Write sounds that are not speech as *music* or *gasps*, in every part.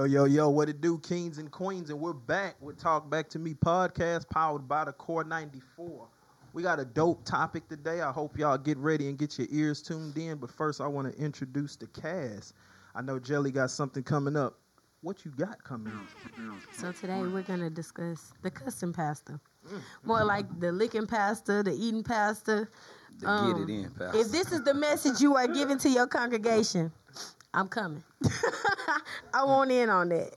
Yo, yo, yo, what it do, kings and queens? And we're back with Talk Back to Me podcast powered by the Core 94. We got a dope topic today. I hope y'all get ready and get your ears tuned in. But first, I want to introduce the cast. I know Jelly got something coming up. What you got coming up? So today we're gonna discuss the custom pasta, more like the licking pasta, the eating pasta. To Um, get it in, pal. If this is the message you are giving to your congregation, I'm coming. *laughs* I want in on that.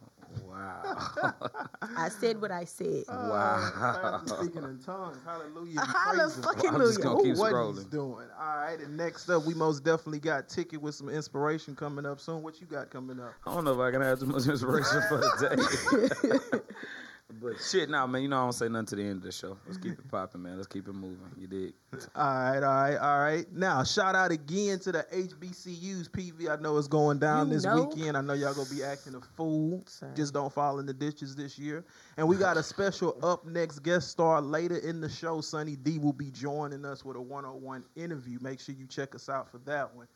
wow. *laughs* I said what I said. wow. Speaking in tongues, hallelujah. and Holla praise fucking I'm just gonna hallelujah. keep what scrolling. he's doing. All right, and next up, we most definitely got Ticket with some inspiration coming up soon. What you got coming up? I don't know if I can have too much inspiration for the day. *laughs* but shit, nah, man, you know I don't say nothing to the end of the show. Let's keep it popping, man. Let's keep it moving. You dig? All right, all right, all right. Now, shout out again to the HBCUs. PV, I know it's going down You this know. weekend. I know y'all gonna be acting a fool. Sorry. Just don't fall in the ditches this year. And we got a special up next guest star later in the show. Sunny D will be joining us with a one-on-one interview. Make sure you check us out for that one.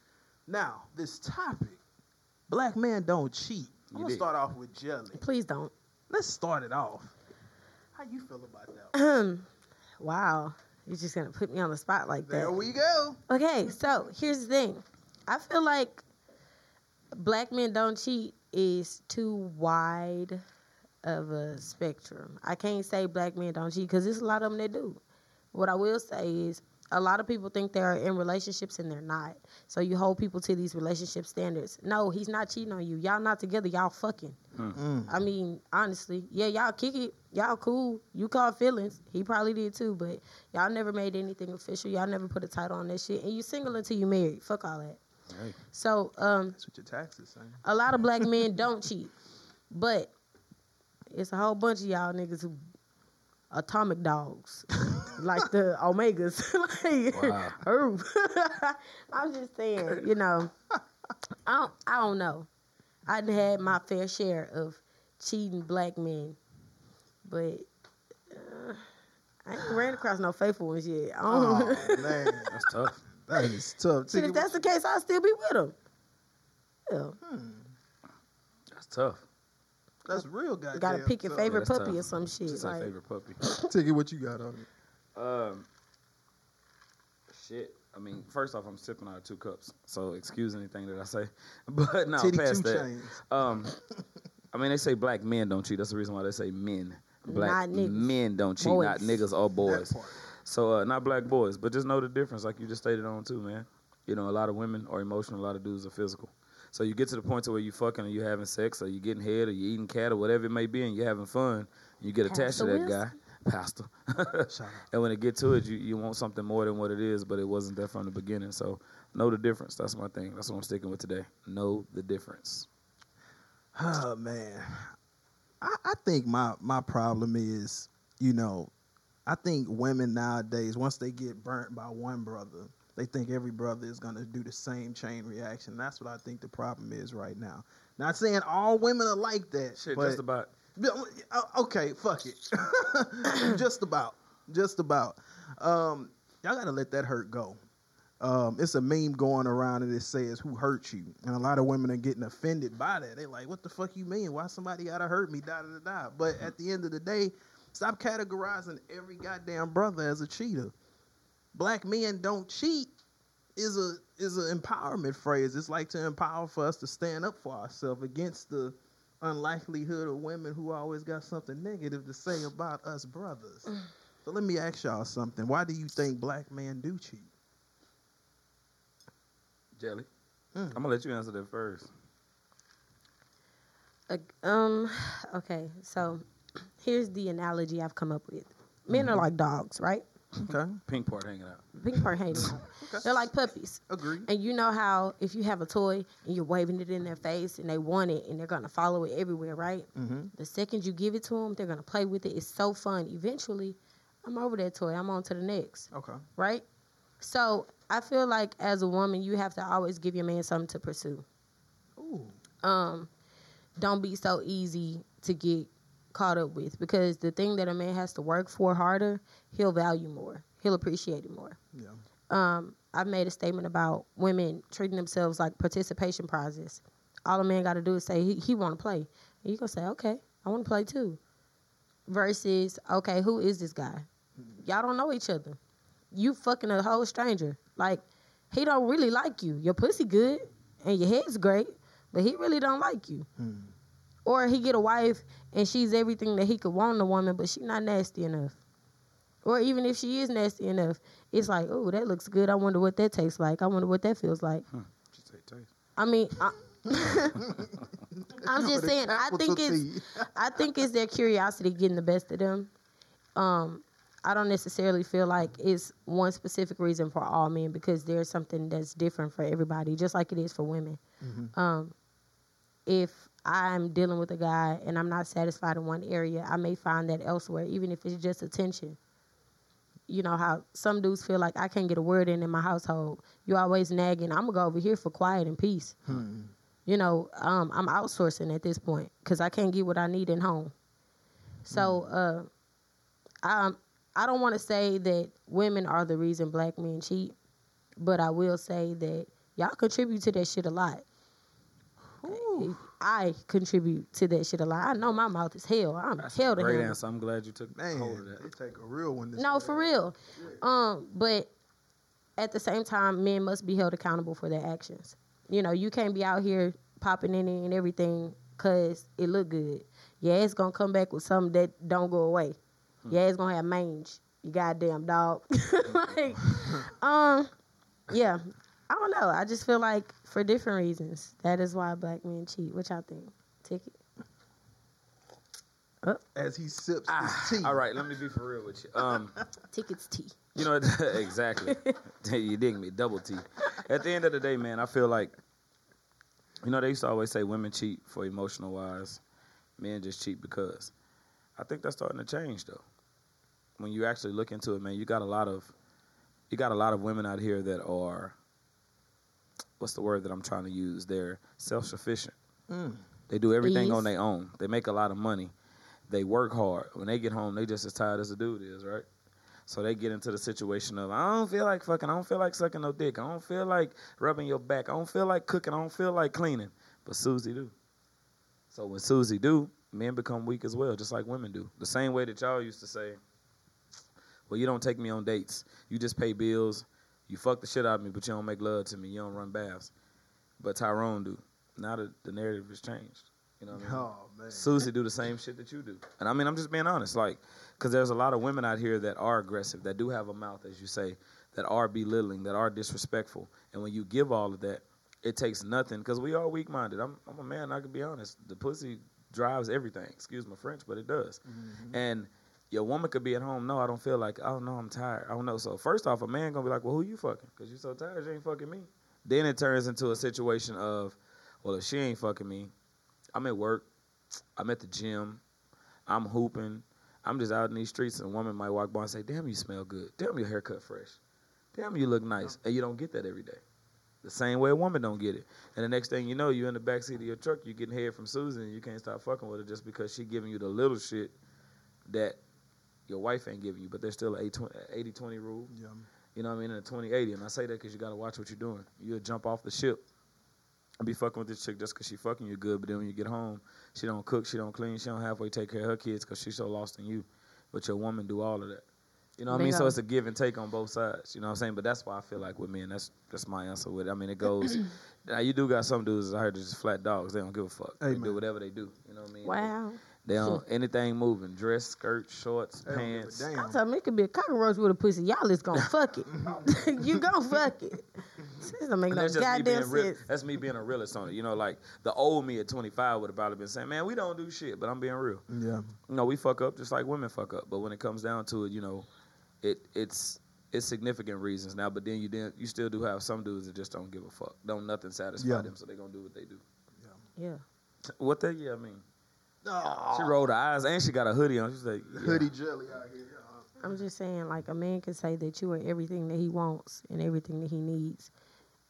Now, this topic: Black men don't cheat. I'm You gonna dig. start off with Jelly. Please don't. Let's start it off. How you feel about that? Wow, you're just gonna put me on the spot like that. There we go. Okay, so here's the thing. I feel like black men don't cheat is too wide of a spectrum. I can't say black men don't cheat because there's a lot of them that do. What I will say is a lot of people think they're in relationships and they're not. So you hold people to these relationship standards. No, he's not cheating on you. Y'all not together. Y'all fucking. I mean, honestly, yeah, y'all kick it. Y'all cool. You caught feelings. He probably did too, but y'all never made anything official. Y'all never put a title on that shit. And you single until you married. Fuck all that. Hey. So, um, That's what your taxes saying. a lot of black men *laughs* don't cheat, but it's a whole bunch of y'all niggas who atomic dogs, *laughs* like the *laughs* omegas. like. I'm just saying, you know, I don't, I don't know. I done had my fair share of cheating black men, but uh, I ain't ran across no faithful ones yet. Oh man, That's tough. that is *laughs* tough. Shit, if that's the case, I'll still be with them. Yeah. That's tough. That's real, goddamn. You Gotta pick your tough. favorite that's puppy tough. or some shit. Just like, like favorite puppy. Ticket, what you got on it? Um, shit. I mean, first off, I'm sipping out of two cups, so excuse anything that I say. *laughs* But no, Titty past that. Um, I mean, they say black men don't cheat. That's the reason why they say men. Black Not men don't cheat, Boys. not niggas or boys. So uh, not black boys, but just know the difference, like you just stated on too, man. You know, a lot of women are emotional, a lot of dudes are physical. So you get to the point to where you fucking or you having sex or you getting head or you eating cat or whatever it may be, and you're having fun. You get attached to that guy, pastor. *laughs* And when it get to it, you, you want something more than what it is, but it wasn't there from the beginning. So know the difference. That's my thing. That's what I'm sticking with today. Know the difference. Oh man, I, I think my my problem is, you know, I think women nowadays once they get burnt by one brother, they think every brother is gonna do the same chain reaction. That's what I think the problem is right now. Not saying all women are like that, Shit, but just about. Uh, Okay, fuck it. *laughs* just about. Just about. Um, y'all gotta let that hurt go. Um, it's a meme going around and it says who hurt you, and a lot of women are getting offended by that. They like, what the fuck you mean? Why somebody gotta hurt me? Da da da. But at the end of the day, stop categorizing every goddamn brother as a cheater. Black men don't cheat is a is an empowerment phrase. It's like to empower for us to stand up for ourselves against the unlikelihood of women who always got something negative to say about us brothers. so let me ask y'all something. Why do you think black men do cheat? Jelly. Mm. I'm gonna let you answer that first. Uh, um, okay, so *clears throat* here's the analogy I've come up with. Men are like dogs, right? Okay, *laughs* Pink part hanging out. Pink part hating. *laughs* They're like puppies. agree. And you know how if you have a toy and you're waving it in their face and they want it and they're gonna follow it everywhere, right? Mm-hmm. The second you give it to them, they're gonna play with it. It's so fun. Eventually, I'm over that toy. I'm on to the next, Okay. right? So I feel like as a woman, you have to always give your man something to pursue. Ooh. um, don't be so easy to get caught up with because the thing that a man has to work for harder, he'll value more. He'll appreciate it more. Yeah. Um, I've made a statement about women treating themselves like participation prizes. All a man got to do is say he, he want to play. And You gonna say, okay, I want to play too. Versus, okay, who is this guy? Y'all don't know each other. You fucking a whole stranger. Like he don't really like you. Your pussy good and your head's great, but he really don't like you. Or he get a wife and she's everything that he could want in a woman, but she not nasty enough. Or even if she is nasty enough, it's like, oh, that looks good. I wonder what that tastes like. I wonder what that feels like. Just say taste. I mean, I, *laughs* I'm just saying. I think it's, *laughs* I think it's their curiosity getting the best of them. Um, I don't necessarily feel like it's one specific reason for all men because there's something that's different for everybody, just like it is for women. Um, if I'm dealing with a guy and I'm not satisfied in one area, I may find that elsewhere, even if it's just attention. You know how some dudes feel like I can't get a word in in my household. You always nagging. I'm gonna go over here for quiet and peace. You know, um, I'm outsourcing at this point because I can't get what I need in home. So, uh, I I don't want to say that women are the reason black men cheat, but I will say that y'all contribute to that shit a lot. I contribute to that shit a lot. I know my mouth is hell. I'm That's hell a to great him. answer. I'm glad you took Man, hold of that. they take a real one. This No, way. for real. Um, but at the same time, men must be held accountable for their actions. You know, you can't be out here popping in and everything because it look good. Yeah, it's gonna come back with something that don't go away. Yeah, it's gonna have mange. You goddamn dog. *laughs* like, *laughs* um, yeah. I don't know. I just feel like for different reasons, that is why black men cheat. What y'all think? Ticket. As he sips Ah, his tea. all right, let me be for real with you. Um, *laughs* Tickets tea. You know *laughs* exactly. *laughs* you dig me, double tea. At the end of the day, man, I feel like you know they used to always say women cheat for emotional wise, men just cheat because. I think that's starting to change though. When you actually look into it, man, you got a lot of you got a lot of women out here that are what's the word that I'm trying to use? They're self sufficient. Mm. They do everything Ease. on their own. They make a lot of money. They work hard. When they get home, they just as tired as a dude is, right? So they get into the situation of I don't feel like fucking. I don't feel like sucking no dick. I don't feel like rubbing your back. I don't feel like cooking. I don't feel like cleaning. But Susie do. So when Susie do, men become weak as well, just like women do. The same way that y'all used to say, "Well, you don't take me on dates. You just pay bills. You fuck the shit out of me, but you don't make love to me. You don't run baths." But Tyrone do. Now that the narrative has changed. You know what I mean? Oh man. Susie do the same shit that you do. And I mean, I'm just being honest, like, because there's a lot of women out here that are aggressive, that do have a mouth, as you say, that are belittling, that are disrespectful. And when you give all of that, it takes nothing, because we are weak minded. I'm, I'm a man, I can be honest. The pussy drives everything. Excuse my French, but it does. Mm-hmm. And your woman could be at home, no, I don't feel like, oh, no, I'm tired. I don't know. So, first off, a man to be like, well, who you fucking? Because you're so tired, you ain't fucking me. Then it turns into a situation of, well, if she ain't fucking me, I'm at work. I'm at the gym. I'm hooping. I'm just out in these streets, and a woman might walk by and say, "Damn, you smell good. Damn, your haircut fresh. Damn, you look nice." And you don't get that every day. The same way a woman don't get it. And the next thing you know, you're in the backseat of your truck, you're getting head from Susan, and you can't stop fucking with her just because she giving you the little shit that your wife ain't giving you. But there's still an 80-20 rule. Yeah. You know what I mean? And a 20-80. And I say that because you got to watch what you're doing. You'll jump off the ship and be fucking with this chick just because she fucking you good. But then when you get home, she don't cook, she don't clean, she don't halfway take care of her kids because she's so lost in you. But your woman do all of that. You know what I mean? So it's a give and take on both sides. You know what I'm saying? But that's why I feel like with men, that's that's my answer with it. I mean, it goes. *clears throat* now you do got some dudes I heard that's just flat dogs. They don't give a fuck. They do whatever they do. You know what I mean? Wow. They don't anything moving. Dress, skirt, shorts, They don't give a pants. damn. I told him it could be a cockroach with a pussy. Y'all is gonna fuck it. *laughs* *laughs* you gonna fuck it. This doesn't make And no that's just me goddamn being real. sense. That's me being a realist on it. You know, like the old me at 25 would have probably been saying, "Man, we don't do shit," but I'm being real. Yeah. You know, we fuck up just like women fuck up. But when it comes down to it, you know, it it's it's significant reasons now. But then you then you still do have some dudes that just don't give a fuck. Don't nothing satisfy Yeah. them, so they gonna do what they do. Yeah. What they? Yeah, I mean, she rolled her eyes and she got a hoodie on. She's like, yeah. hoodie jelly out here. I'm just saying, like a man can say that you are everything that he wants and everything that he needs,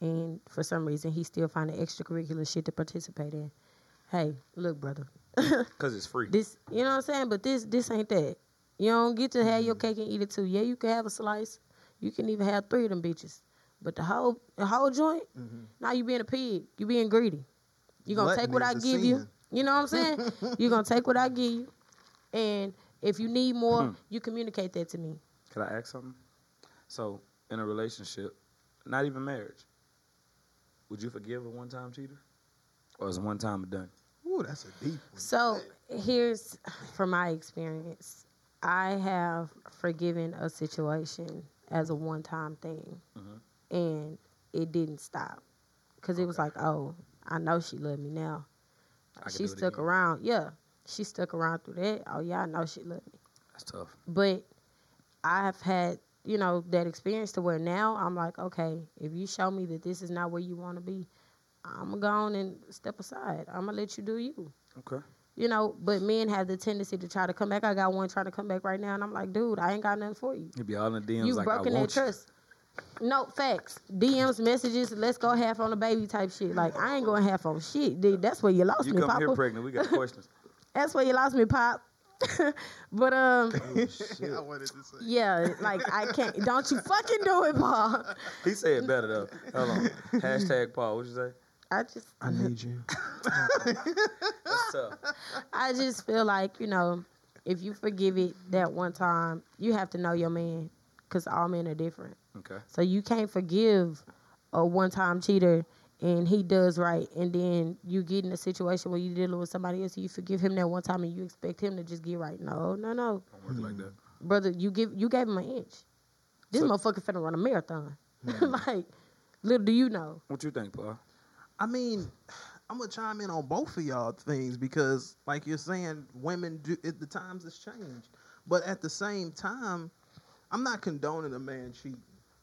and for some reason he still find the extracurricular shit to participate in. Hey, look, brother, *laughs* because it's free. this you know what I'm saying, but this this ain't that. You don't get to have your Mm-hmm. cake and eat it too. Yeah, you can have a slice. You can even have three of them bitches, but the whole the whole joint. Mhm. Now you being a pig. You being greedy. You gonna take what I give you. Sin. You know what I'm saying? *laughs* You're gonna take what I give you, and if you need more, you communicate that to me. Can I ask something? So, in a relationship, not even marriage, would you forgive a one-time cheater, or is one time a done? Ooh, that's a deep one. So here's from my experience. I have forgiven a situation as a one time thing, Mhm. and it didn't stop because it was like, oh, I know she loved me now. She stuck again. around. Yeah, she stuck around through that. Oh yeah, I know she loved me. That's tough. But I've had you know that experience to where now I'm like, okay, if you show me that this is not where you want to be, I'm gonna go on and step aside. I'm gonna let you do you Okay. you know, but men have the tendency to try to come back. I got one trying to come back right now, and I'm like, dude, I ain't got nothing for you. You'd be all in the DMs You like, broken that you. trust. No facts, DMs, messages. Let's go half on the baby type shit. Like I ain't going half on shit. Dude, that's where you lost me, Pop. You me, come here pregnant. We got *laughs* questions. That's where you lost me, Pop. *laughs* but um, *laughs* I wanted to say. yeah, like I can't. Don't you fucking do it, Paul. he said better though. Hold on. Hashtag Paul. What'd you say? I just, I need you. That's tough. I just feel like you know, if you forgive it that one time, you have to know your man, cause all men are different. Okay. So you can't forgive a one time cheater and he does right and then you get in a situation where you're dealing with somebody else and you forgive him that one time and you expect him to just get right. No, no, no. Don't work like that. Brother, you give you gave him an inch. This So- motherfucker finna run a marathon. *laughs* like, little do you know. What you think, Paul? I mean, I'm gonna chime in on both of y'all things because, like you're saying, women do. It, the times has changed, but at the same time, I'm not condoning a man cheating.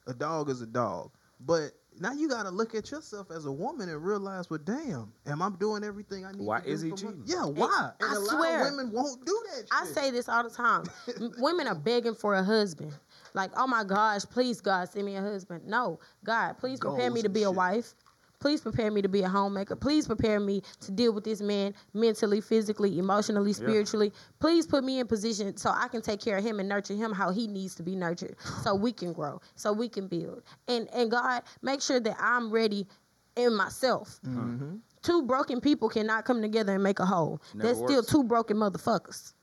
A dog is a dog, but now you gotta look at yourself as a woman and realize, well, damn, am I doing everything I need? Why to do is he cheating? Yeah, why? And, I a lot swear. of women won't do that. I say this all the time. *laughs* Women are begging for a husband. Like, oh my gosh, please God, send me a husband. No, God, please prepare me to and be a wife. Please prepare me to be a homemaker. Please prepare me to deal with this man mentally, physically, emotionally, spiritually. Please put me in position so I can take care of him and nurture him how he needs to be nurtured, so we can grow, so we can build. And and God, make sure that I'm ready in myself. Mhm. Two broken people cannot come together and make a whole. Never That's still two broken motherfuckers.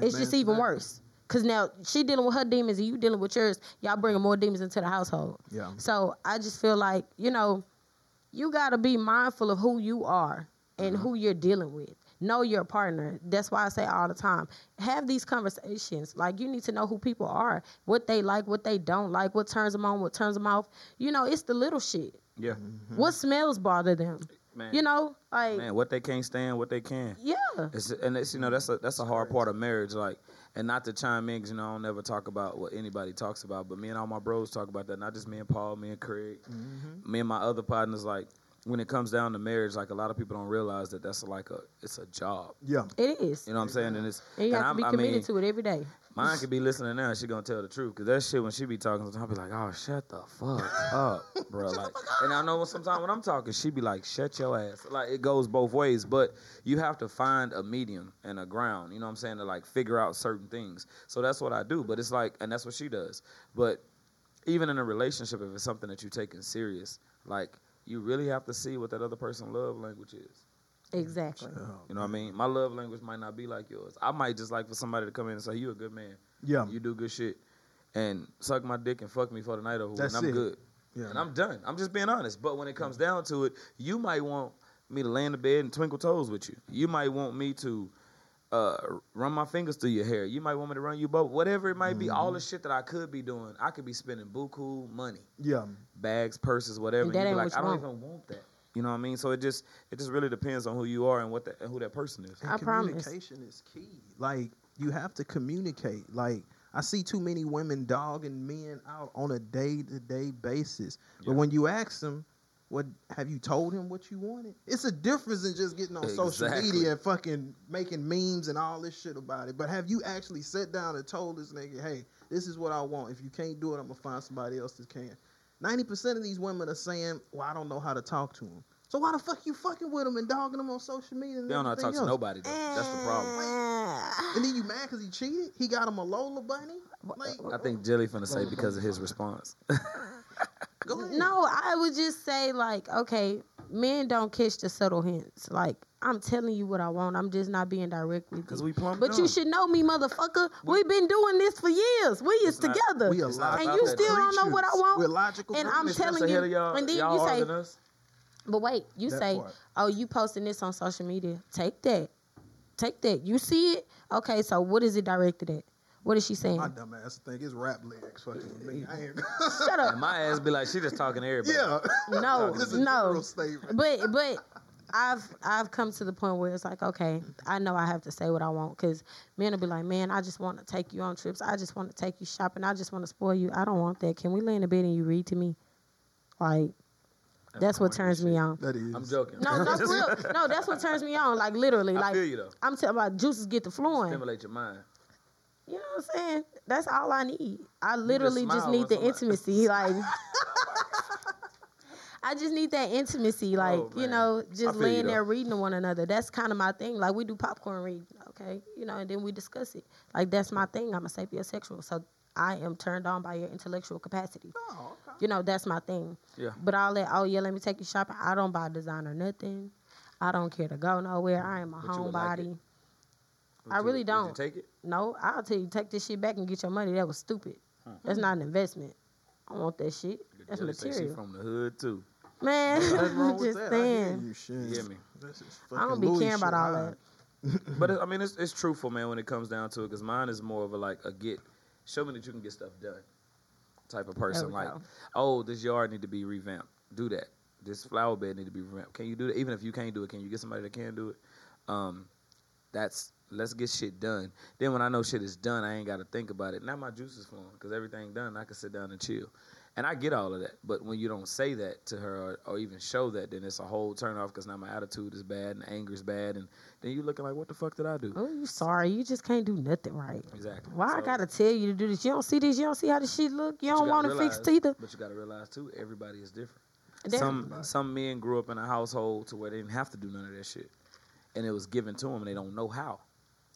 It's just even worse. Cause now she dealing with her demons and you dealing with yours. Y'all bringing more demons into the household. Yeah. So I just feel like you know, you gotta be mindful of who you are Mm-hmm. and who you're dealing with. Know your partner. That's why I say all the time, have these conversations. Like you need to know who people are, what they like, what they don't like, what turns them on, what turns them off. You know, it's the little shit. Yeah. What smells bother them. Man. You know, like Man, what they can't stand, what they can. yeah. It's, and it's you know that's a that's a hard part of marriage, like, and not to chime in, 'cause, you know I don't never talk about what anybody talks about, but me and all my bros talk about that. Not just me and Paul, me and Craig, mm-hmm. me and my other partners. Like when it comes down to marriage, like a lot of people don't realize that that's like a it's a job. Yeah. It is. You know what I'm saying? And it's And you and have I'm, to be I committed mean, to it every day. Mine could be listening now. and She gonna tell the truth because that shit when she be talking, I'll be like, "Oh, shut the fuck up, *laughs* bro." Like, and I know sometimes when I'm talking, she be like, "Shut your ass." Like it goes both ways, but you have to find a medium and a ground. You know what I'm saying to like figure out certain things. So that's what I do. But it's like, and that's what she does. But even in a relationship, if it's something that you're taking serious, like you really have to see what that other person love language is. Exactly. You know what I mean? My love language might not be like yours. I might just like for somebody to come in and say, "You a good man." Yeah. You do good shit. And suck my dick and fuck me for the night over, That's and I'm it. good. Yeah. And I'm done. I'm just being honest. But when it comes down to it, you might want me to lay in the bed and twinkle toes with you. You might want me to uh, run my fingers through your hair. You might want me to run you both. Whatever it might be, all Mm-hmm. the shit that I could be doing, I could be spending buku money, Yeah. bags, purses, whatever. And that you be ain't like, what I don't want. even want that. You know what I mean? So it just it just really depends on who you are and what that, and who that person is. And I promise. communication is key. Like you have to communicate. Like I see too many women dogging men out on a day to day basis. But when you ask them, what have you told him what you wanted? It's a difference in just getting on social media and fucking making memes and all this shit about it. But have you actually sat down and told this nigga, hey, this is what I want. If you can't do it, I'm gonna find somebody else that can. Ninety percent of these women are saying, "Well, I don't know how to talk to him." So why the fuck you fucking with him and dogging him on social media? And They don't know how to talk everything to nobody. Though. That's the problem. And then you mad because he cheated? He got him a Lola bunny? Like, I think Jelly finna say because of his response. *laughs* go ahead. No, I would just say like, okay, men don't catch the subtle hints. Like I'm telling you what I want. I'm just not being direct with you. we But you should know me, motherfucker. We've been doing this for years. We is not- together, We not and you still don't know what I want. We're logical. And I'm telling you, y'all, and then you say. But wait, you That say, part. "Oh, you posting this on social media? Take that, take that. You see it? Okay, so what is it directed at? What is she saying? My dumb ass think it's rap lyrics fucking with me. I ain't. *laughs* Shut up. And my ass be like, she just talking to everybody. yeah. No, *laughs* This is a no. But but I've I've come to the point where it's like, okay, I know I have to say what I want because men will be like, man, I just want to take you on trips. I just want to take you shopping. I just want to spoil you. I don't want that. Can we lay in the bed and you read to me? Like that's what corny as turns me on. That is. I'm joking. No, that's real. *laughs* No, that's what turns me on. Like literally, I like feel you though. I'm talking about juices get the flowing. Stimulate your mind. You know what I'm saying? That's all I need. I literally just, smile need the *laughs* intimacy. Like *laughs* I just need that intimacy. Oh, like, Oh, you know, just laying there reading to one another. That's kind of my thing. Like we do popcorn reading, okay? You know, and then we discuss it. Like that's my thing. I'm a sapiosexual. So I am turned on by your intellectual capacity. Oh, okay. You know, that's my thing. Yeah. But all that, oh yeah, let me take you shopping. I don't buy designer nothing. I don't care to go nowhere. I am a But you would like it. homebody. Would I really would don't. Take it? No, I'll tell you, take this shit back and get your money. That was stupid. That's not an investment. I want that shit. That's Jelly say she material. from the hood too. Man, Nothing *laughs* wrong I'm with just that. I saying. you, shit. You get me? This is I don't be Louis caring about all that. But it, *laughs* I mean, it's it's truthful, man. When it comes down to it, because mine is more of a like a get, show me that you can get stuff done, type of person. Like, go. oh, this yard need to be revamped. Do that. This flower bed need to be revamped. Can you do that? Even if you can't do it, can you get somebody that can do it? Um, that's let's get shit done. Then when I know shit is done, I ain't got to think about it. Now my juice is flowing because everything done. I can sit down and chill. And I get all of that, but when you don't say that to her or, or even show that, then it's a whole turn off because now my attitude is bad and anger is bad, and then you looking like, what the fuck did I do? Oh, you sorry. You just can't do nothing right. Exactly. Why I gotta tell you to do this? You don't see this. You don't see how this shit look. You don't want to fix realize- teeth. But you got to realize too, everybody is different. Damn. Some some men grew up in a household to where they didn't have to do none of that shit, and it was given to them, and they don't know how.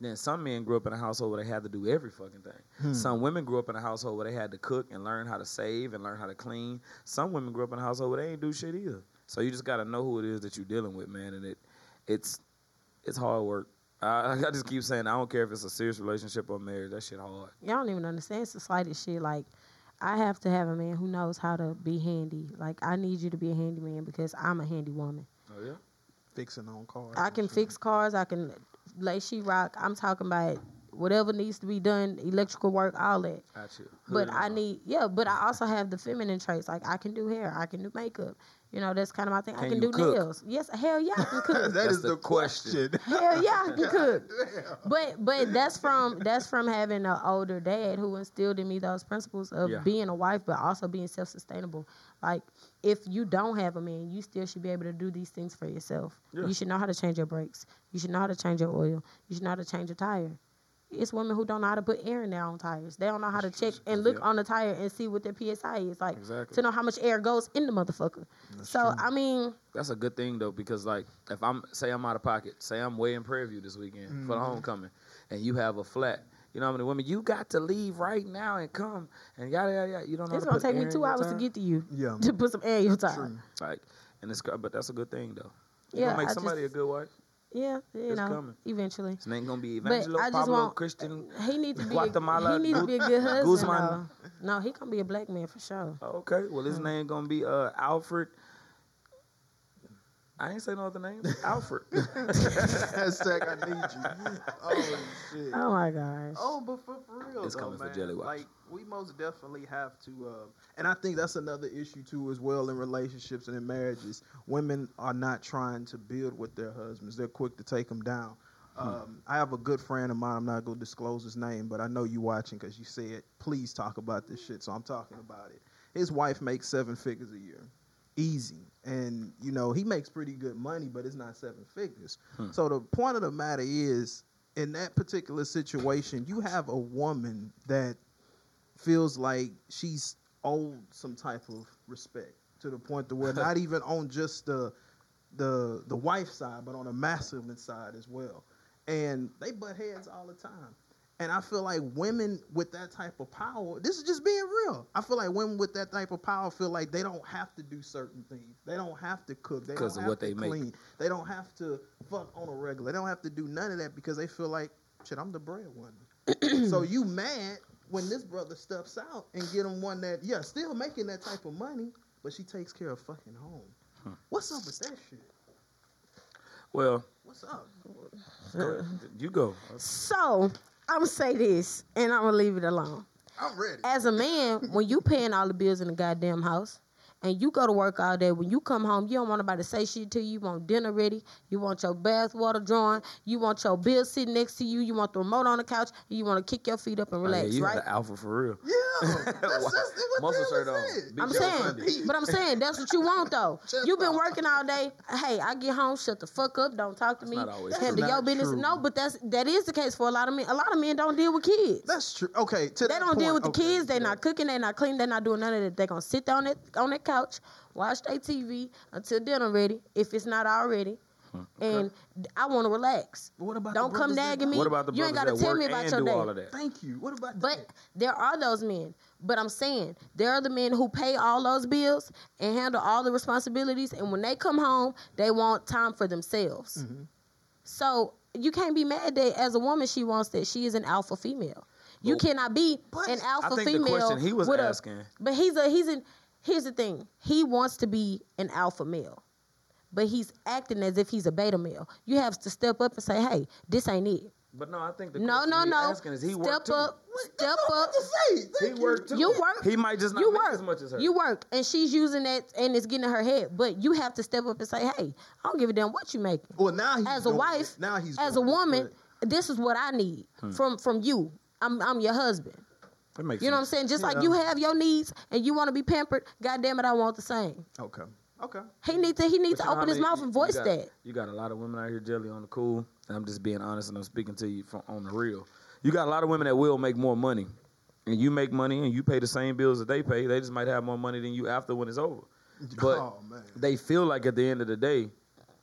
Then some men grew up in a household where they had to do every fucking thing. Hmm. Some women grew up in a household where they had to cook and learn how to save and learn how to clean. Some women grew up in a household where they ain't do shit either. So you just got to know who it is that you're dealing with, man, and it it's it's hard work. I, *laughs* I just keep saying I don't care if it's a serious relationship or marriage. That shit hard. Y'all don't even understand. It's the slightest shit. Like, I have to have a man who knows how to be handy. Like, I need you to be a handyman because I'm a handy woman. Oh yeah. Fixing on cars. I can shit. fix cars. I can lay rock. I'm talking about whatever needs to be done, electrical work, all that. But I need, yeah. But I also have the feminine traits. Like I can do hair. I can do makeup. You know, that's kind of my thing. I Can can you do cook? nails. Yes, hell yeah, I can *laughs* cook. That That's is the the question. *laughs* hell yeah, I can cook. *laughs* But but that's from that's from having an older dad who instilled in me those principles of Yeah. being a wife, but also being self sustainable. Like if you don't have a man, you still should be able to do these things for yourself. Yeah. You should know how to change your brakes. You should know how to change your oil. You should know how to change your tire. It's women who don't know how to put air in their own tires. They don't know how to check and look Yeah. on the tire and see what their PSI is like Exactly. to know how much air goes in the motherfucker. so I mean, That's a good thing though, because like if I'm say I'm out of pocket, say I'm way in Prairie View this weekend for the mm-hmm. homecoming, and you have a flat, you know how many women you got to leave right now and come and yada yada yada. You don't know. it's how to gonna put take me two your hours to get to you Yeah. *laughs* to put some air in your tire. True. like, and it's but that's a good thing though. You Yeah, gonna make I somebody just- a good wife. Yeah, you It's know, coming. eventually. His name gonna be But Evangelo I just Pablo want- Christian. He needs to be. Guatemala a, he needs to be a good husband. No, he gonna be a black man for sure. Okay, well Mm. his name gonna be uh Alfred. I ain't say no other names. *laughs* Alfred. *laughs* Hashtag I need you. Oh shit. Oh my gosh. Oh, but for, for real, It's though, coming for man, Jelly Watch. Like we most definitely have to, uh, and I think that's another issue too, as well in relationships and in marriages. Women are not trying to build with their husbands; they're quick to take them down. Um, I have a good friend of mine. I'm not gonna disclose his name, but I know you watching because you said, "Please talk about this shit." So I'm talking about it. His wife makes seven figures a year, easy, and you know he makes pretty good money, but it's not seven figures. Hmm. So the point of the matter is, in that particular situation, you have a woman that feels like she's owed some type of respect to the point to where *laughs* not even on just the the the wife side, but on the masculine side as well. And they butt heads all the time. And I feel like women with that type of power, this is just being real. I feel like women with that type of power feel like they don't have to do certain things. They don't have to cook. They don't of have what to they make. clean. They don't have to fuck on a regular. They don't have to do none of that because they feel like, shit, I'm the breadwinner. *clears throat* so you mad when this brother steps out and get him one that, yeah, still making that type of money, but she takes care of fucking home. Hmm. What's up with that shit? Well, What's up? go you go. So I'm gonna say this, and I'm gonna leave it alone. I'm ready. As a man, when you paying all the bills in the goddamn house, and you go to work all day, when you come home, you don't want nobody to say shit to you. You want dinner ready. You want your bath water drawn. You want your bill sitting next to you. You want the remote on the couch. And you want to kick your feet up and Oh, yeah, relax, you right? got the alpha for real. Yeah, that's *laughs* just what Muscle Taylor shirt on. said. Big I'm saying, but I'm saying that's what you want though. *laughs* You've been working all day. Hey, I get home, shut the fuck up, don't talk to That's me, not always handle true. your Not business. true. No, but that's that is the case for a lot of men. A lot of men don't deal with kids. That's true. Okay, to They that don't deal point, with the kids. They're yeah. not cooking. They're not cleaning. They're not doing none of that. They're gonna sit down that on that couch, watch their TV until dinner ready, if it's not already. And I want to relax. But what about Don't come brothers that nagging me. What about the You ain't gotta tell me about your do day. all of that? Thank you. What about But that? there are those men. But I'm saying there are the men who pay all those bills and handle all the responsibilities. And when they come home, they want time for themselves. Mm-hmm. So you can't be mad that as a woman she wants that she is an alpha female. You Well, cannot be an alpha I think the female. question he was with a- but he's a he's an here's the thing. He wants to be an alpha male. But he's acting as if he's a beta male. You have to step up and say, "Hey, this ain't it." But no, I think the No, question no, he no. asking is he Step work too. up, step That's what I'm up. to say. He Thank work too. You work. He might just not you make work as much as her. You work, and she's using that, and it's getting in her head. But you have to step up and say, "Hey, I don't give a damn what you make." Well, now he's As a wife, it. now he's as a doing it, woman, but- this is what I need hmm. from from you. I'm I'm your husband. That makes You know what I'm saying? Just like you have your needs and you want to be pampered. God damn it, I want the same. Okay. Okay. He needs to he needs to open how his mouth you- and you voice got- that. You got a lot of women out here jelly on the cool, and I'm just being honest and I'm speaking to you from, on the real. You got a lot of women that will make more money, and you make money and you pay the same bills that they pay. They just might have more money than you after when it's over. *laughs* But oh they feel like at the end of the day,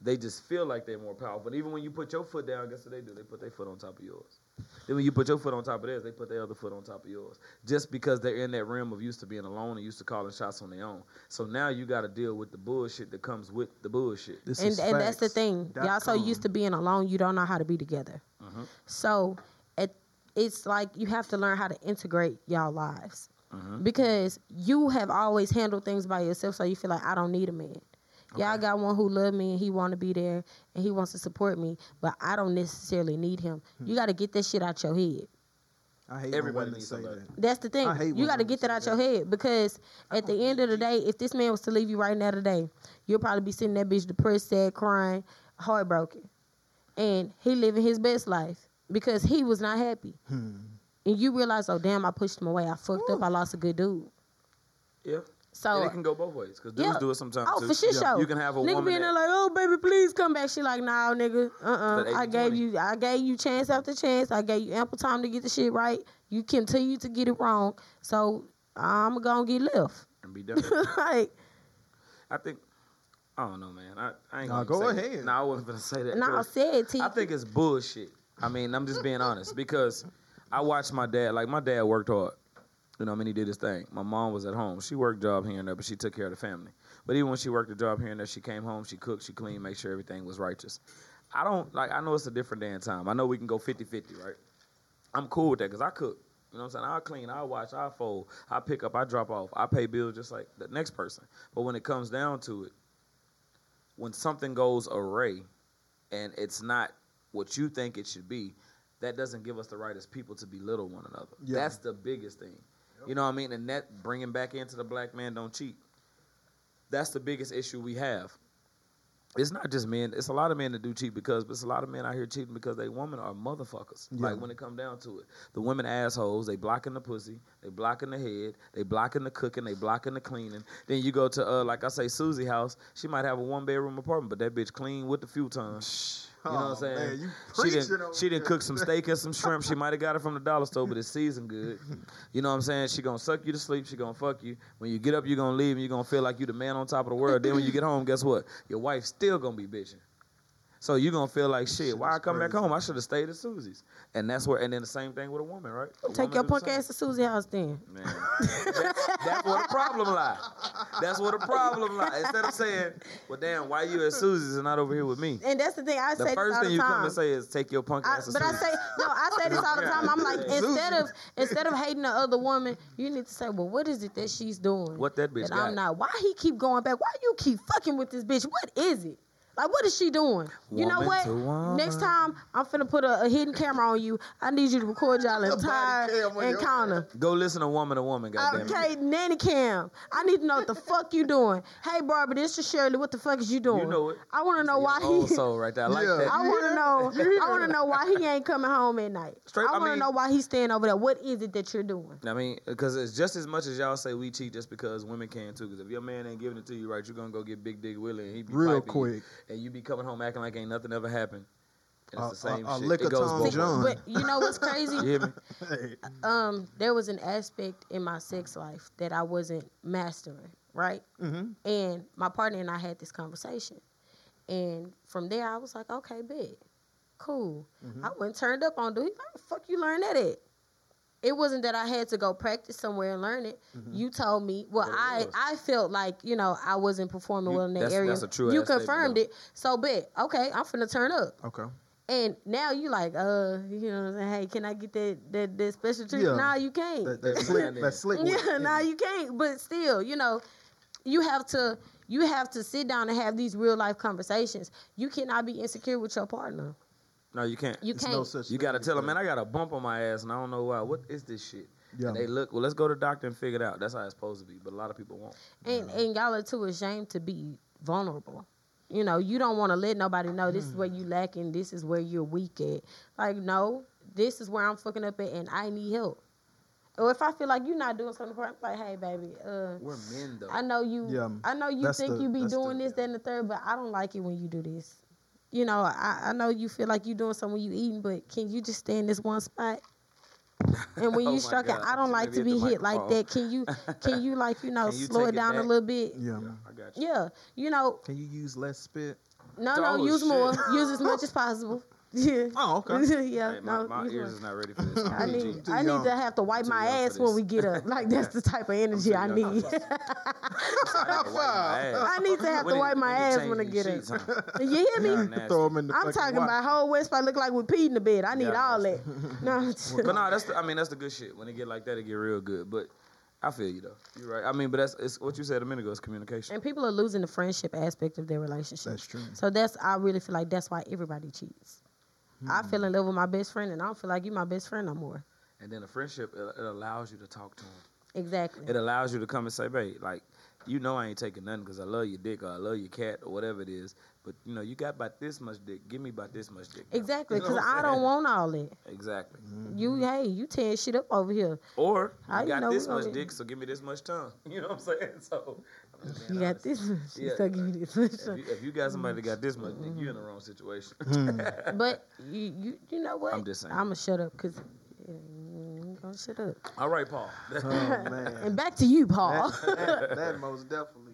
they just feel like they're more powerful. But even when you put your foot down, guess what they do? They put their foot on top of yours. Then when you put your foot on top of theirs, they put their other foot on top of yours. Just because they're in that realm of used to being alone and used to calling shots on their own. So now you got to deal with the bullshit that comes with the bullshit. This and is and that's the thing. Y'all so used to being alone, you don't know how to be together. Mm-hmm. So it, it's like you have to learn how to integrate y'all lives Mm-hmm. because you have always handled things by yourself. So you feel like I don't need a man. Y'all got one who love me and he want to be there and he wants to support me, but I don't necessarily need him. Hmm. You got to get that shit out your head. I hate Everybody when women needs say that. That's the thing. I hate You got to get that say out your head because at the end of the day, if this man was to leave you right now today, you'll probably be sitting that bitch depressed, sad, crying, heartbroken, and he living his best life because he was not happy. Hmm. And you realize, oh damn, I pushed him away. I fucked up. I lost a good dude. Yeah. So and it can go both ways because dudes yeah. do it sometimes Oh, too. for shit Yeah. show. You can have a nigga woman being there that- like, oh baby, please come back. She like, nah, nigga. Uh uh That I gave 80-20. you I gave you chance after chance. I gave you ample time to get the shit right. You continue to get it wrong. So I'm gonna get left. and be done. *laughs* like, I think. I don't know, man. I, I ain't Nah, gonna go say ahead. No, I wasn't gonna say that. No, nah, I 'cause said T. I think it's bullshit. I mean, I'm just being honest because I watched my dad. Like my dad worked hard. You know, I mean, he did his thing. My mom was at home. She worked job here and there, but she took care of the family. But even when she worked a job here and there, she came home, she cooked, she cleaned, make sure everything was righteous. I don't like. I know it's a different day and time. I know we can go 50-50, right? I'm cool with that because I cook. You know what I'm saying? I'll clean, I'll wash, I'll fold, I pick up, I drop off, I pay bills just like the next person. But when it comes down to it, when something goes array and it's not what you think it should be, that doesn't give us the right as people to belittle one another. Yeah. That's the biggest thing. You know what I mean? And that bringing back into the black man don't cheat. That's the biggest issue we have. It's not just men. It's a lot of men that do cheat because, but it's a lot of men out here cheating because they women are motherfuckers. Yeah. Like when it come down to it, the women assholes. They blocking the pussy. They blocking the head. They blocking the cooking. They blocking the cleaning. Then you go to uh, like I say, Susie house. She might have a one bedroom apartment, but that bitch clean with the futon. You know what I'm Oh, saying? man, you she didn't. She didn't cook some steak and some *laughs* shrimp. She might have got it from the dollar store, but it's seasoned good. You know what I'm saying? She gonna suck you to sleep. She gonna fuck you. When you get up, you gonna leave, and you gonna feel like you the man on top of the world. then when you get home, guess what? Your wife still gonna be bitching. So you gonna feel like shit. Shit Why I is come back home? I should have stayed at Susie's. And that's where. And then the same thing with a woman, right? A Take woman your do the punk same. ass to Susie house then. Man, *laughs* that's, where the problem lie. That's where the problem lie. Instead of saying, "Well, damn, why you at Susie's and not over here with me?" And that's the thing I The say first thing you time. come and say is, "Take your punk I, ass but I say no. I say this all the time. I'm like, *laughs* instead of instead of hating the other woman, you need to say, well, what is it that she's doing? What that bitch that got? I'm not. Why he keep going back? Why you keep fucking with this bitch? What is it? Like, what is she doing? you know what? Next time, I'm finna put a, a hidden camera on you. I need you to record y'all entire cam on your encounter. Go listen to woman to woman, goddamn. Okay, nanny cam. I need to know what the fuck you doing. Hey, Barbara, this is Shirley. What the fuck is you doing? You know it. I want to know why Old he. soul right there. I like Yeah. that. I want to Yeah. know. *laughs* I want to know why he ain't coming home at night. Straight- I I want to mean- know why he's staying over there. What is it that you're doing? I mean, because it's just as much as y'all say we cheat, just because women can too. Because if your man ain't giving it to you right, you're gonna go get Big Dick Willie, and he be Real piping you, quick. And you be coming home acting like ain't nothing ever happened. And A- it's the same a- a shit. lick it goes both John. ways. But you know what's *laughs* You crazy? hear me? Hey, um, there was an aspect in my sex life that I wasn't mastering, right? mm-hmm. And my partner and I had this conversation, and from there I was like, okay, big, cool. Mm-hmm. I went turned up on dude. He like, the fuck you learn that at? It wasn't that I had to go practice somewhere and learn it. You told me. Well, I. I felt like you know I wasn't performing You- well in that that's- area. that's a true you statement, confirmed it. So bet, okay, I'm finna turn up. Okay. And now you like, uh, you know, what I'm saying, hey, can I get that that, that special treatment? Yeah. Nah, you can't. That, that slick, *laughs* that slick. yeah, nah, you can't. But still, you know, you have to you have to sit down and have these real life conversations. You cannot be insecure with your partner. No, you can't. You It's can't. no such You gotta tell them, man, I got a bump on my ass and I don't know why. What is this shit? Yeah. And they look, well, let's go to the doctor and figure it out. That's how it's supposed to be. But a lot of people won't. and and y'all are too ashamed to be vulnerable. You know, you don't want to let nobody know this is where you lacking. This is where you're weak at. Like, no, this is where I'm fucking up at, and I need help. Or if I feel like you're not doing something, for I'm like, hey, baby, uh, We're men, though. I know you. Yeah, I know you think the- you be doing the- this, that, and the third, but I don't like it when you do this. You know, I, I know you feel like you're doing something when you eating, but can you just stay in this one spot? And when *laughs* Oh you my struck it, I don't like to be hit the hit like that. Can you, can you like you *laughs* know you slow it it down a little bit? Yeah. I got you. Yeah, you know, Can you use less spit? no, no, Oh, use shit. more, use as much as *laughs* possible. Yeah. Oh, okay. *laughs* yeah, Hey, my, no, my use ears is not ready for this. I'm *laughs* I PG. need, I need to have to wipe my ass when we get up. Like that's the type of *laughs* energy I need. I have to wipe my ass. I need to have to wipe my ass when I get sheets, up. huh? You hear me? Throw them in the I'm talking wash. about whole West Spot look like we peed in the bed. I need Yeah, all that. No, But no, that's the, I mean that's the good shit. When it get like that, it get real good. But I feel you though. You're right. I mean, but that's it's what you said a minute ago. It's communication. and people are losing the friendship aspect of their relationship. That's true. So that's I really feel like that's why everybody cheats. I Hmm. fell in love with my best friend, and I don't feel like you're my best friend no more. And then a friendship, it, it allows you to talk to them. Exactly. It allows you to come and say, babe, like, you know I ain't taking nothing because I love your dick or I love your cat or whatever it is. But, you know, you got about this much dick. Give me about this much dick. now." Exactly, You know because I'm don't want all that. Exactly. You, hey, you tearing shit up over here. Or, you got this much dick, so give me this much tongue. *laughs* You know what I'm saying? So, I'm just being You got honest. this much. Yeah, so give me this much. If you, if you got somebody that got this much dick, you're in the wrong situation. *laughs* But you, you, you know what? I'm just saying. I'm gonna shut up because I'm gonna shut up. All right, Paul. Oh *laughs* man. And back to you, Paul. that, that, that most definitely.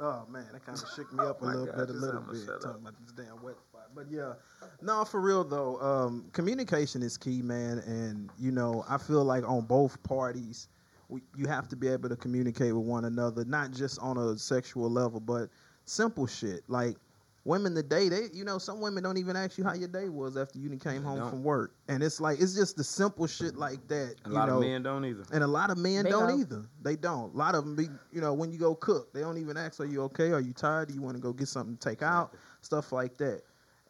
Oh man, that kind of shook me up a My little God, bit, a little bit. Talking up. about this damn wet spot, but yeah, no, for real though. Um, communication is key, man, and you know, I feel like on both parties, we, you have to be able to communicate with one another, not just on a sexual level, but simple shit like. Women today, they you know, some women don't even ask you how your day was after you came home don't. from work, and it's like it's just the simple shit like that. A you lot know, of men don't either. and a lot of men They don't don't. either. They don't. A lot of them be, you know, when you go cook, they don't even ask, "Are you okay? Are you tired? Do you want to go get something to take out?" Stuff like that.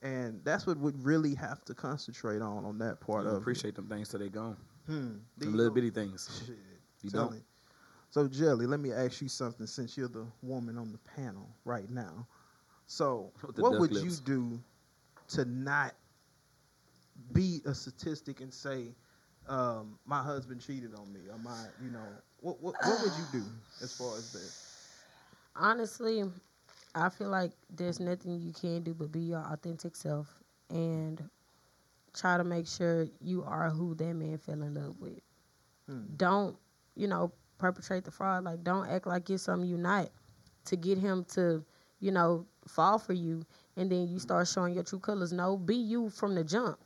And that's what we really have to concentrate on on that part You of appreciate them things till they gone. Hmm. Them little bitty things. Shit. You Tell don't. me. So Jelly, let me ask you something. Since you're the woman on the panel right now, so *laughs* what would lips. you do to not be a statistic and say, um, "My husband cheated on me," or "My," you know, what what, what would you do as far as that? Honestly, I feel like there's nothing you can do but be your authentic self and try to make sure you are who that man fell in love with. Hmm. Don't, you know, perpetrate the fraud. Like, don't act like you're something you're not to get him to, you know, fall for you and then you start showing your true colors. No, be you from the jump.